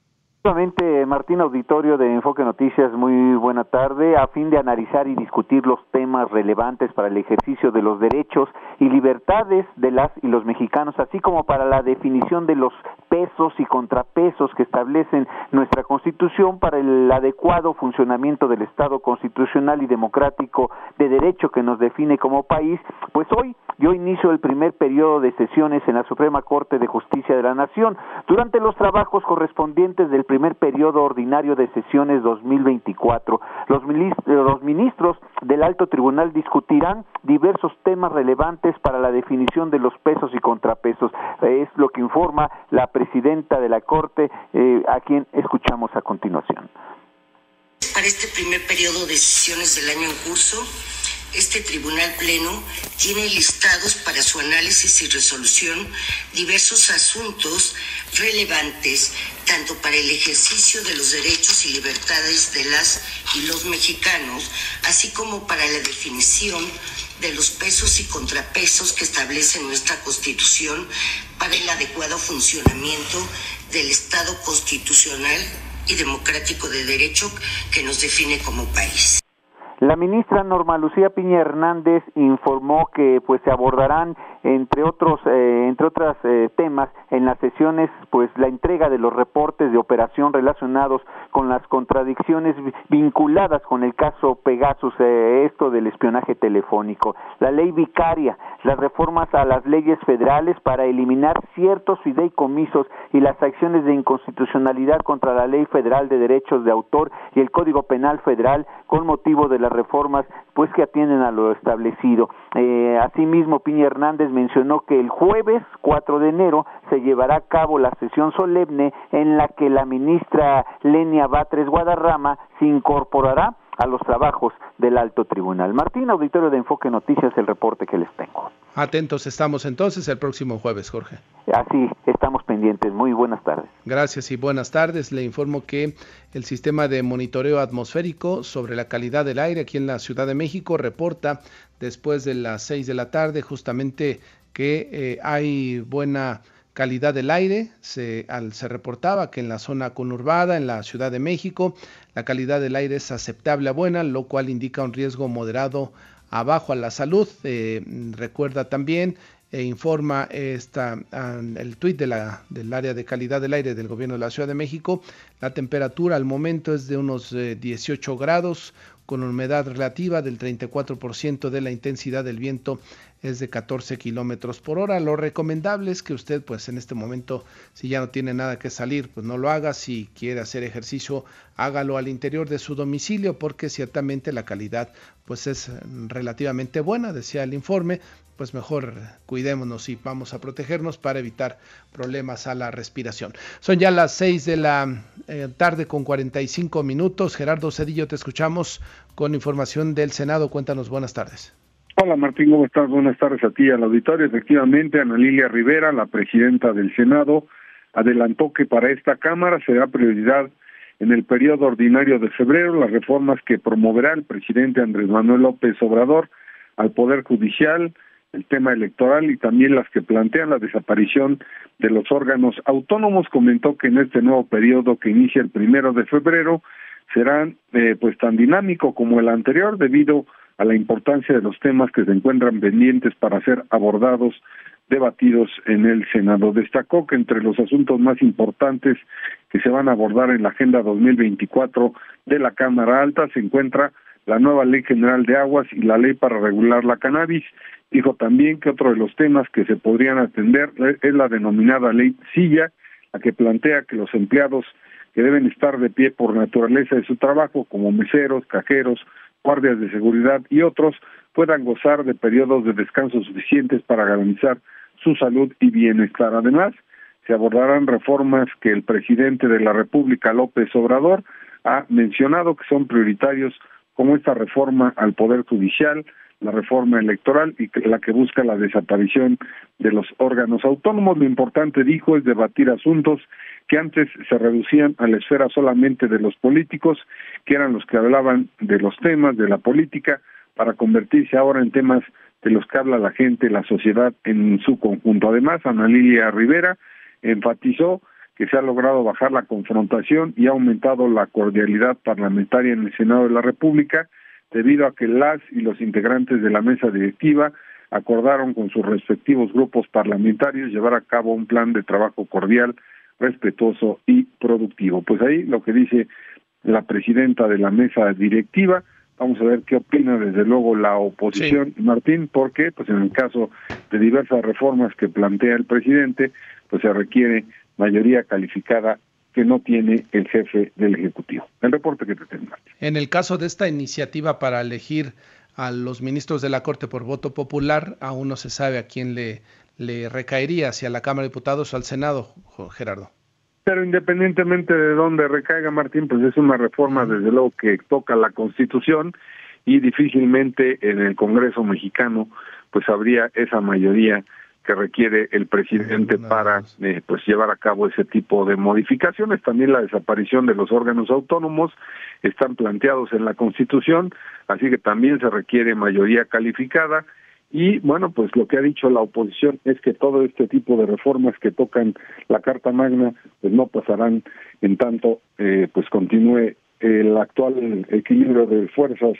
Martín Auditorio de Enfoque Noticias, muy buena tarde. A fin de analizar y discutir los temas relevantes para el ejercicio de los derechos y libertades de las y los mexicanos, así como para la definición de los pesos y contrapesos que establecen nuestra Constitución para el adecuado funcionamiento del Estado constitucional y democrático de derecho que nos define como país, pues hoy yo inicio el primer periodo de sesiones en la Suprema Corte de Justicia de la Nación. Durante los trabajos correspondientes del primer periodo ordinario de sesiones 2024. Los, ministros del alto tribunal discutirán diversos temas relevantes para la definición de los pesos y contrapesos. Es lo que informa la presidenta de la Corte, eh, a quien escuchamos a continuación. Para este primer periodo de sesiones del año en curso, este Tribunal Pleno tiene listados para su análisis y resolución diversos asuntos relevantes tanto para el ejercicio de los derechos y libertades de las y los mexicanos, así como para la definición de los pesos y contrapesos que establece nuestra Constitución para el adecuado funcionamiento del Estado constitucional y democrático de derecho que nos define como país. La ministra Norma Lucía Piña Hernández informó que pues se abordarán entre otros eh, entre otros eh, temas en las sesiones pues la entrega de los reportes de operación relacionados con las contradicciones vinculadas con el caso Pegasus eh, esto del espionaje telefónico. La ley vicaria las reformas a las leyes federales para eliminar ciertos fideicomisos y las acciones de inconstitucionalidad contra la ley federal de derechos de autor y el código penal federal con motivo de las reformas pues que atienden a lo establecido. Asimismo Piña Hernández mencionó que el jueves 4 de enero se llevará a cabo la sesión solemne en la que la ministra Lenia Batres Guadarrama se incorporará a los trabajos del alto tribunal. Martín, auditorio de Enfoque Noticias, el reporte que les tengo. Atentos estamos entonces el próximo jueves, Jorge. Así, estamos pendientes. Muy buenas tardes. Gracias y buenas tardes. Le informo que el sistema de monitoreo atmosférico sobre la calidad del aire aquí en la Ciudad de México reporta después de las 6 de la tarde justamente que eh, hay buena calidad del aire. Se, reportaba que en la zona conurbada, en la Ciudad de México, la calidad del aire es aceptable a buena, lo cual indica un riesgo moderado abajo a la salud. Eh, recuerda también e informa esta, el tuit del área de calidad del aire del gobierno de la Ciudad de México. La temperatura al momento es de unos 18 eh, grados, con humedad relativa del 34% de la intensidad del viento es de 14 kilómetros por hora. Lo recomendable es que usted, pues en este momento, si ya no tiene nada que salir, pues no lo haga. Si quiere hacer ejercicio, hágalo al interior de su domicilio, porque ciertamente la calidad, pues es relativamente buena, decía el informe. Pues mejor cuidémonos y vamos a protegernos para evitar problemas a la respiración. Son ya las 6 de la eh, tarde con 45 minutos. Gerardo Cedillo, te escuchamos con información del Senado. Cuéntanos, buenas tardes. Hola Martín, ¿cómo estás? Buenas tardes a ti al auditorio. Efectivamente, Ana Lilia Rivera, la presidenta del Senado, adelantó que para esta Cámara será prioridad en el periodo ordinario de febrero las reformas que promoverá el presidente Andrés Manuel López Obrador al Poder Judicial, el tema electoral y también las que plantean la desaparición de los órganos autónomos. Comentó que en este nuevo periodo que inicia el primero de febrero será eh, pues tan dinámico como el anterior debido a la importancia de los temas que se encuentran pendientes para ser abordados, debatidos en el Senado. Destacó que entre los asuntos más importantes que se van a abordar en la Agenda 2024 de la Cámara Alta se encuentra la nueva Ley General de Aguas y la Ley para regular la cannabis. Dijo también que otro de los temas que se podrían atender es la denominada Ley Silla, la que plantea que los empleados que deben estar de pie por naturaleza de su trabajo, como meseros, cajeros, guardias de seguridad y otros puedan gozar de periodos de descanso suficientes para garantizar su salud y bienestar. Además, se abordarán reformas que el presidente de la República, López Obrador, ha mencionado que son prioritarios como esta reforma al Poder Judicial, la reforma electoral y la que busca la desaparición de los órganos autónomos. Lo importante, dijo, es debatir asuntos que antes se reducían a la esfera solamente de los políticos, que eran los que hablaban de los temas, de la política, para convertirse ahora en temas de los que habla la gente, la sociedad en su conjunto. Además, Ana Lilia Rivera enfatizó que se ha logrado bajar la confrontación y ha aumentado la cordialidad parlamentaria en el Senado de la República, debido a que las y los integrantes de la mesa directiva acordaron con sus respectivos grupos parlamentarios llevar a cabo un plan de trabajo cordial respetuoso y productivo. Pues ahí lo que dice la presidenta de la mesa directiva, vamos a ver qué opina desde luego la oposición, Martín, porque pues en el caso de diversas reformas que plantea el presidente, pues se requiere mayoría calificada que no tiene el jefe del Ejecutivo. El reporte que te tengo. En el caso de esta iniciativa para elegir a los ministros de la Corte por voto popular, aún no se sabe a quién le, le recaería hacia la Cámara de Diputados o al Senado, Gerardo. Pero independientemente de dónde recaiga Martín, pues es una reforma desde luego que toca la Constitución y difícilmente en el Congreso mexicano pues habría esa mayoría que requiere el presidente para eh, pues llevar a cabo ese tipo de modificaciones. También la desaparición de los órganos autónomos están planteados en la Constitución, así que también se requiere mayoría calificada y bueno, pues lo que ha dicho la oposición es que todo este tipo de reformas que tocan la Carta Magna pues no pasarán en tanto eh, pues continúe el actual equilibrio de fuerzas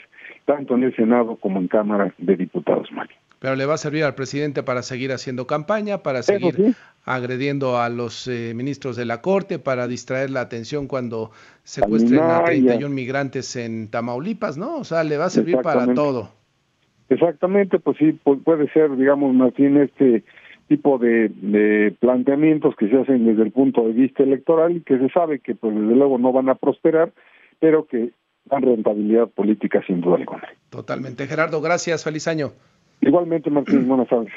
tanto en el Senado como en Cámara de Diputados, Mario. Pero le va a servir al presidente para seguir haciendo campaña, para seguir agrediendo a los eh, ministros de la Corte, para distraer la atención cuando secuestren a 31 migrantes en Tamaulipas, ¿no? O sea, le va a servir para todo. Exactamente, pues sí, puede ser, digamos, Martín, este tipo de, de, planteamientos que se hacen desde el punto de vista electoral y que se sabe que, pues, desde luego no van a prosperar, pero que dan rentabilidad política sin duda alguna. Totalmente. Gerardo, gracias. Feliz año. Igualmente, Martín, buenas tardes.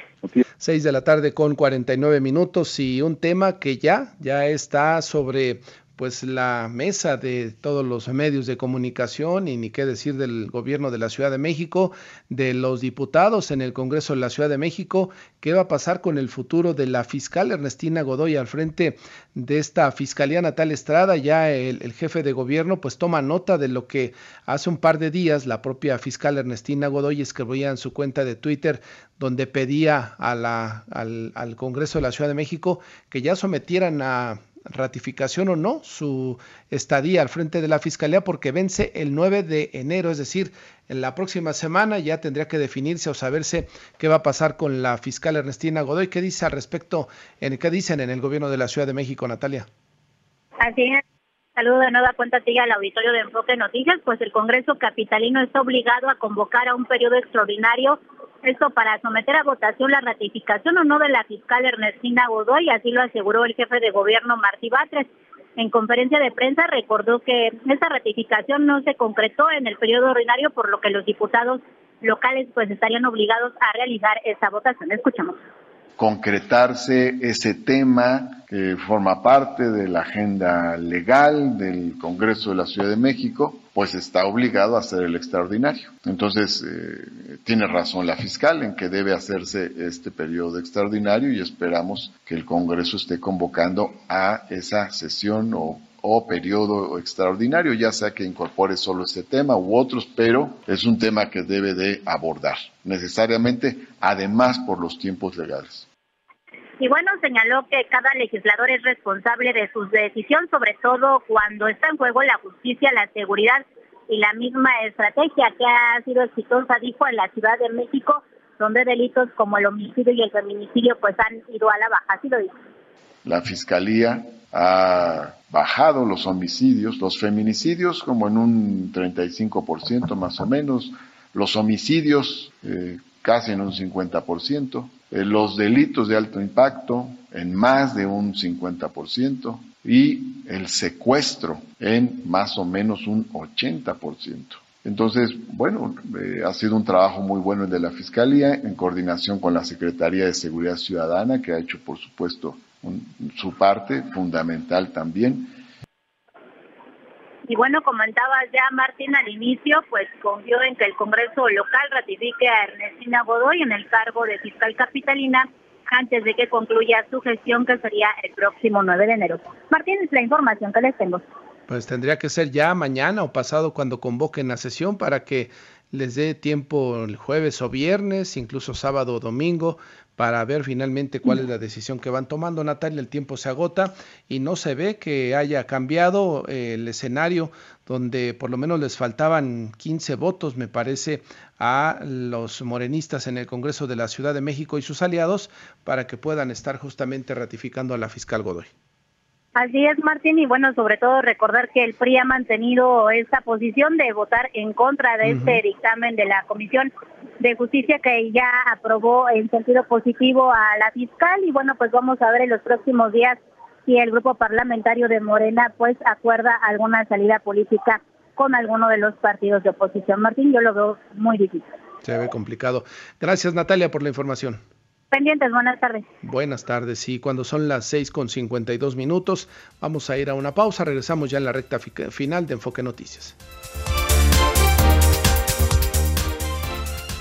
Seis de la tarde con 49 minutos y un tema que ya, ya está sobre pues la mesa de todos los medios de comunicación y ni qué decir del gobierno de la Ciudad de México, de los diputados en el Congreso de la Ciudad de México, qué va a pasar con el futuro de la fiscal Ernestina Godoy al frente de esta Fiscalía Natal Estrada, ya el, jefe de gobierno pues toma nota de lo que hace un par de días la propia fiscal Ernestina Godoy escribía en su cuenta de Twitter donde pedía al, al Congreso de la Ciudad de México que ya sometieran a ratificación o no su estadía al frente de la Fiscalía porque vence el 9 de enero, es decir, en la próxima semana ya tendría que definirse o saberse qué va a pasar con la fiscal Ernestina Godoy. ¿Qué dice al respecto, en, qué dicen en el gobierno de la Ciudad de México, Natalia? Así es. Saludo de nueva cuenta a al auditorio de Enfoque Noticias, pues el Congreso Capitalino está obligado a convocar a un periodo extraordinario esto para someter a votación la ratificación o no de la fiscal Ernestina Godoy, así lo aseguró el jefe de gobierno Martí Batres. En conferencia de prensa recordó que esta ratificación no se concretó en el periodo ordinario, por lo que los diputados locales pues estarían obligados a realizar esa votación. Escuchamos concretarse ese tema que forma parte de la agenda legal del Congreso de la Ciudad de México, pues está obligado a hacer el extraordinario. Entonces, eh, tiene razón la fiscal en que debe hacerse este periodo extraordinario y esperamos que el Congreso esté convocando a esa sesión o o periodo extraordinario, ya sea que incorpore solo este tema u otros, pero es un tema que debe de abordar necesariamente, además por los tiempos legales. Y bueno, señaló que cada legislador es responsable de su decisión, sobre todo cuando está en juego la justicia, la seguridad y la misma estrategia que ha sido exitosa, dijo, en la Ciudad de México, donde delitos como el homicidio y el feminicidio pues han ido a la baja. Así lo dijo. La Fiscalía ha bajado los homicidios, los feminicidios como en un 35% más o menos, los homicidios eh, casi en un 50%, eh, los delitos de alto impacto en más de un 50% y el secuestro en más o menos un 80%. Entonces, bueno, eh, ha sido un trabajo muy bueno el de la Fiscalía en coordinación con la Secretaría de Seguridad Ciudadana, que ha hecho, por supuesto, su parte fundamental también. Y bueno, comentabas ya Martín al inicio, pues confió en que el Congreso local ratifique a Ernestina Godoy en el cargo de fiscal capitalina antes de que concluya su gestión, que sería el próximo 9 de enero. Martín, es la información que les tengo. Pues tendría que ser ya mañana o pasado cuando convoquen la sesión para que les dé tiempo el jueves o viernes, incluso sábado o domingo, para ver finalmente cuál es la decisión que van tomando. Natalia, el tiempo se agota y no se ve que haya cambiado eh, el escenario donde por lo menos les faltaban 15 votos, me parece, a los morenistas en el Congreso de la Ciudad de México y sus aliados para que puedan estar justamente ratificando a la fiscal Godoy. Así es, Martín, y bueno, sobre todo recordar que el PRI ha mantenido esta posición de votar en contra de este dictamen de la Comisión de Justicia que ya aprobó en sentido positivo a la fiscal y bueno, pues vamos a ver en los próximos días si el grupo parlamentario de Morena pues acuerda alguna salida política con alguno de los partidos de oposición. Martín, yo lo veo muy difícil. Se ve complicado. Gracias, Natalia, por la información. Pendientes, buenas tardes. Buenas tardes, y cuando son las 6 con 52 minutos, vamos a ir a una pausa. Regresamos ya en la recta final de Enfoque Noticias.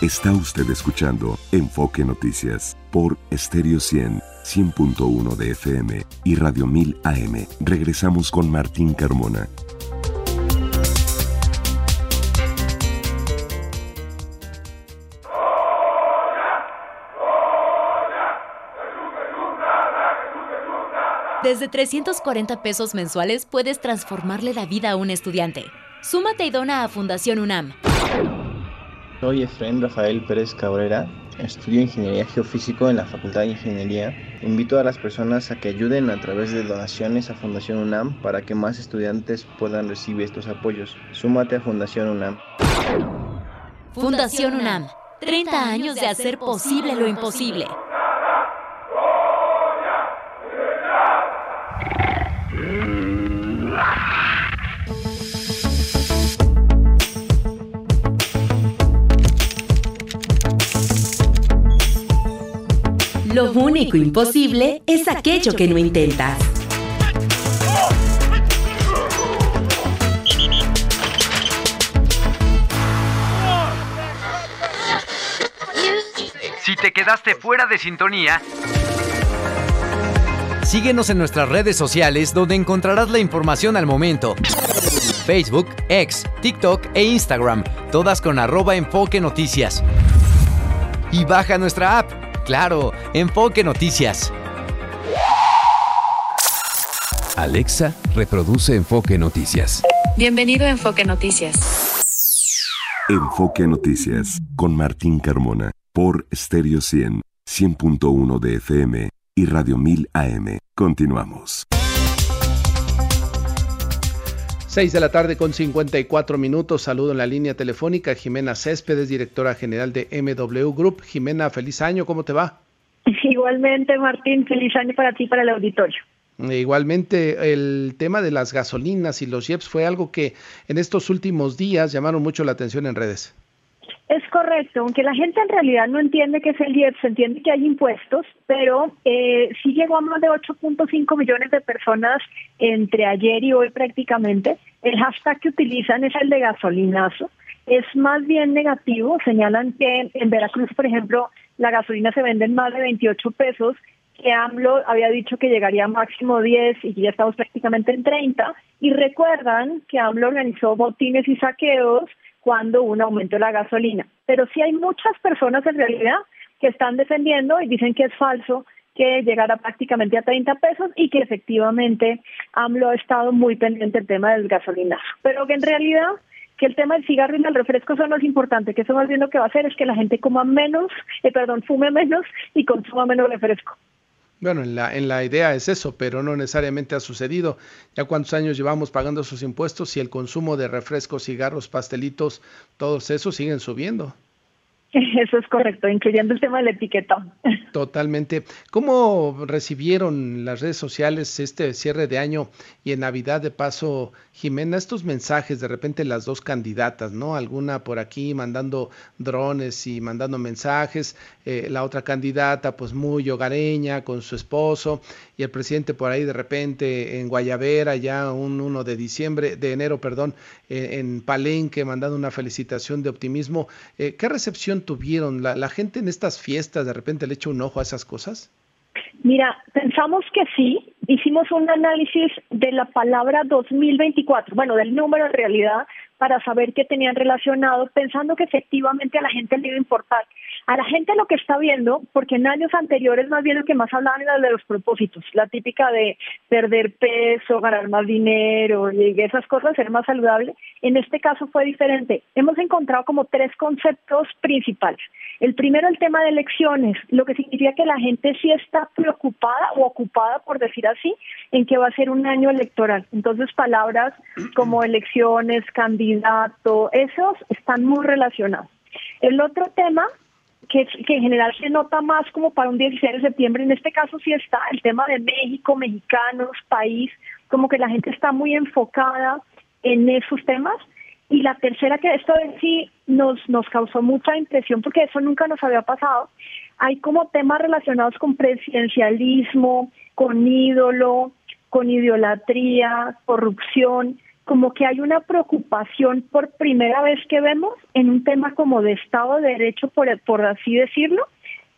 Está usted escuchando Enfoque Noticias por Stereo 100, 100.1 de FM y Radio 1000 AM. Regresamos con Martín Carmona. Desde 340 pesos mensuales puedes transformarle la vida a un estudiante. Súmate y dona a Fundación UNAM. Soy Efraín Rafael Pérez Cabrera, estudio Ingeniería Geofísico en la Facultad de Ingeniería. Invito a las personas a que ayuden a través de donaciones a Fundación UNAM para que más estudiantes puedan recibir estos apoyos. Súmate a Fundación UNAM. Fundación UNAM, 30 años de hacer posible lo imposible. Lo único imposible es aquello que no intentas. Si te quedaste fuera de sintonía, síguenos en nuestras redes sociales donde encontrarás la información al momento. Facebook, X, TikTok e Instagram, todas con arroba enfoque noticias. Y baja nuestra app Claro, Enfoque Noticias. Alexa, reproduce Enfoque Noticias. Bienvenido a Enfoque Noticias. Enfoque Noticias con Martín Carmona por Stereo 100, 100.1 de FM y Radio 1000 AM. Continuamos. 6 de la tarde con 54 minutos. Saludo en la línea telefónica Jimena Céspedes, directora general de MW Group. Jimena, feliz año, ¿cómo te va? Igualmente, Martín, feliz año para ti y para el auditorio. Igualmente, el tema de las gasolinas y los JEPs fue algo que en estos últimos días llamaron mucho la atención en redes. Es correcto, aunque la gente en realidad no entiende qué es el IEPS, entiende que hay impuestos, pero eh, sí llegó a más de 8.5 millones de personas entre ayer y hoy prácticamente. El hashtag que utilizan es el de gasolinazo. Es más bien negativo, señalan que en Veracruz, por ejemplo, la gasolina se vende en más de 28 pesos, que AMLO había dicho que llegaría a máximo 10 y ya estamos prácticamente en 30. Y recuerdan que AMLO organizó botines y saqueos cuando un aumento de la gasolina. Pero sí hay muchas personas en realidad que están defendiendo y dicen que es falso que llegara prácticamente a 30 pesos y que efectivamente AMLO ha estado muy pendiente del tema del gasolinazo. Pero que en realidad que el tema del cigarro y del refresco son más importante, que eso más bien lo que va a hacer es que la gente coma menos, eh, perdón, fume menos y consuma menos refresco. Bueno, en la, en la idea es eso, pero no necesariamente ha sucedido. Ya cuántos años llevamos pagando sus impuestos y el consumo de refrescos, cigarros, pastelitos, todos esos siguen subiendo. Eso es correcto, incluyendo el tema del etiquetón. Totalmente. ¿Cómo recibieron las redes sociales este cierre de año y en Navidad de paso, Jimena, estos mensajes de repente las dos candidatas, ¿no? Alguna por aquí mandando drones y mandando mensajes, eh, la otra candidata pues muy hogareña con su esposo y el presidente por ahí de repente en Guayavera ya un 1 de diciembre, de enero, perdón, eh, en Palenque mandando una felicitación de optimismo. Eh, ¿Qué recepción tuvieron? ¿La, gente en estas fiestas de repente le echa un ojo a esas cosas? Mira, pensamos que sí. Hicimos un análisis de la palabra 2024, bueno, del número en realidad, para saber qué tenían relacionado, pensando que efectivamente a la gente le iba a importar. A la gente lo que está viendo, porque en años anteriores más bien lo que más hablaban era de los propósitos, la típica de perder peso, ganar más dinero y esas cosas, ser más saludable. En este caso fue diferente. Hemos encontrado como tres conceptos principales. El primero, el tema de elecciones, lo que significa que la gente sí está preocupada o ocupada, por decir así, en que va a ser un año electoral. Entonces, palabras como elecciones, candidato, esos están muy relacionados. El otro tema que, en general se nota más como para un 16 de septiembre, en este caso sí está el tema de México, mexicanos, país, como que la gente está muy enfocada en esos temas. Y la tercera, que esto sí nos, nos causó mucha impresión porque eso nunca nos había pasado, hay como temas relacionados con presidencialismo, con ídolo, con idolatría, corrupción, como que hay una preocupación por primera vez que vemos en un tema como de Estado de Derecho, por, por así decirlo,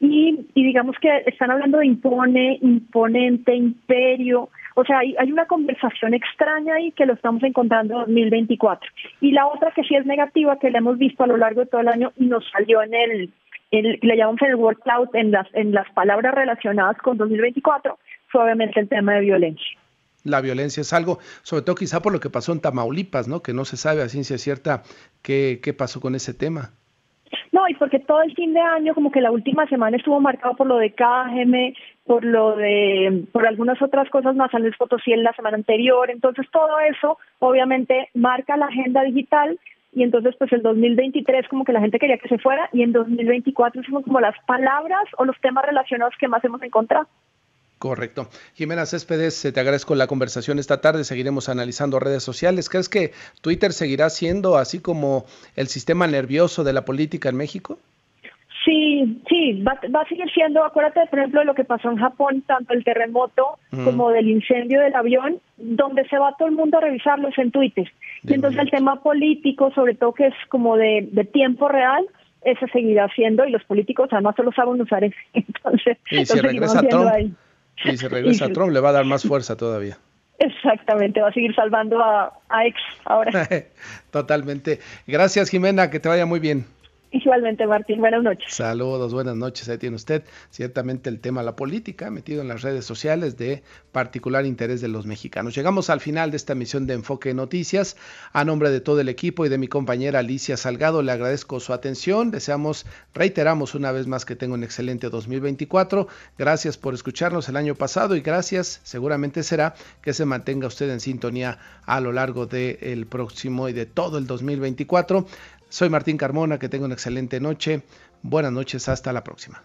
y, digamos que están hablando de impone, imponente, imperio, o sea, hay, hay una conversación extraña ahí que lo estamos encontrando en 2024. Y la otra que sí es negativa, que la hemos visto a lo largo de todo el año y nos salió en el, le llamamos el word cloud, en las, en las palabras relacionadas con 2024, fue obviamente el tema de violencia. La violencia es algo, sobre todo quizá por lo que pasó en Tamaulipas, ¿no? Que no se sabe a ciencia cierta qué, qué pasó con ese tema. No, y porque todo el fin de año, como que la última semana estuvo marcado por lo de KGM, por lo de, por algunas otras cosas más, San Luis Potosí en la semana anterior, entonces todo eso obviamente marca la agenda digital y entonces pues el 2023 como que la gente quería que se fuera y en 2024 son como las palabras o los temas relacionados que más hemos encontrado. Correcto. Jimena Céspedes, te agradezco la conversación esta tarde. Seguiremos analizando redes sociales. ¿Crees que Twitter seguirá siendo así como el sistema nervioso de la política en México? Sí, sí, va, a seguir siendo, acuérdate por ejemplo de lo que pasó en Japón, tanto el terremoto como del incendio del avión, donde se va todo el mundo a revisarlos en Twitter. y entonces el tema político, sobre todo que es como de, tiempo real, ese seguirá siendo y los políticos además solo saben usar ese. Entonces, y si regresa Trump, y si regresa Trump le va a dar más fuerza todavía. Exactamente, va a seguir salvando a, a ex ahora. Totalmente. Gracias Jimena, que te vaya muy bien. Igualmente, Martín, buenas noches. Saludos, buenas noches. Ahí tiene usted ciertamente el tema de la política metido en las redes sociales de particular interés de los mexicanos. Llegamos al final de esta emisión de Enfoque Noticias. A nombre de todo el equipo y de mi compañera Alicia Salgado, le agradezco su atención. Deseamos, reiteramos una vez más que tenga un excelente 2024. Gracias por escucharnos el año pasado y gracias, seguramente será que se mantenga usted en sintonía a lo largo del próximo y de todo el 2024. Soy Martín Carmona, que tenga una excelente noche. Buenas noches, hasta la próxima.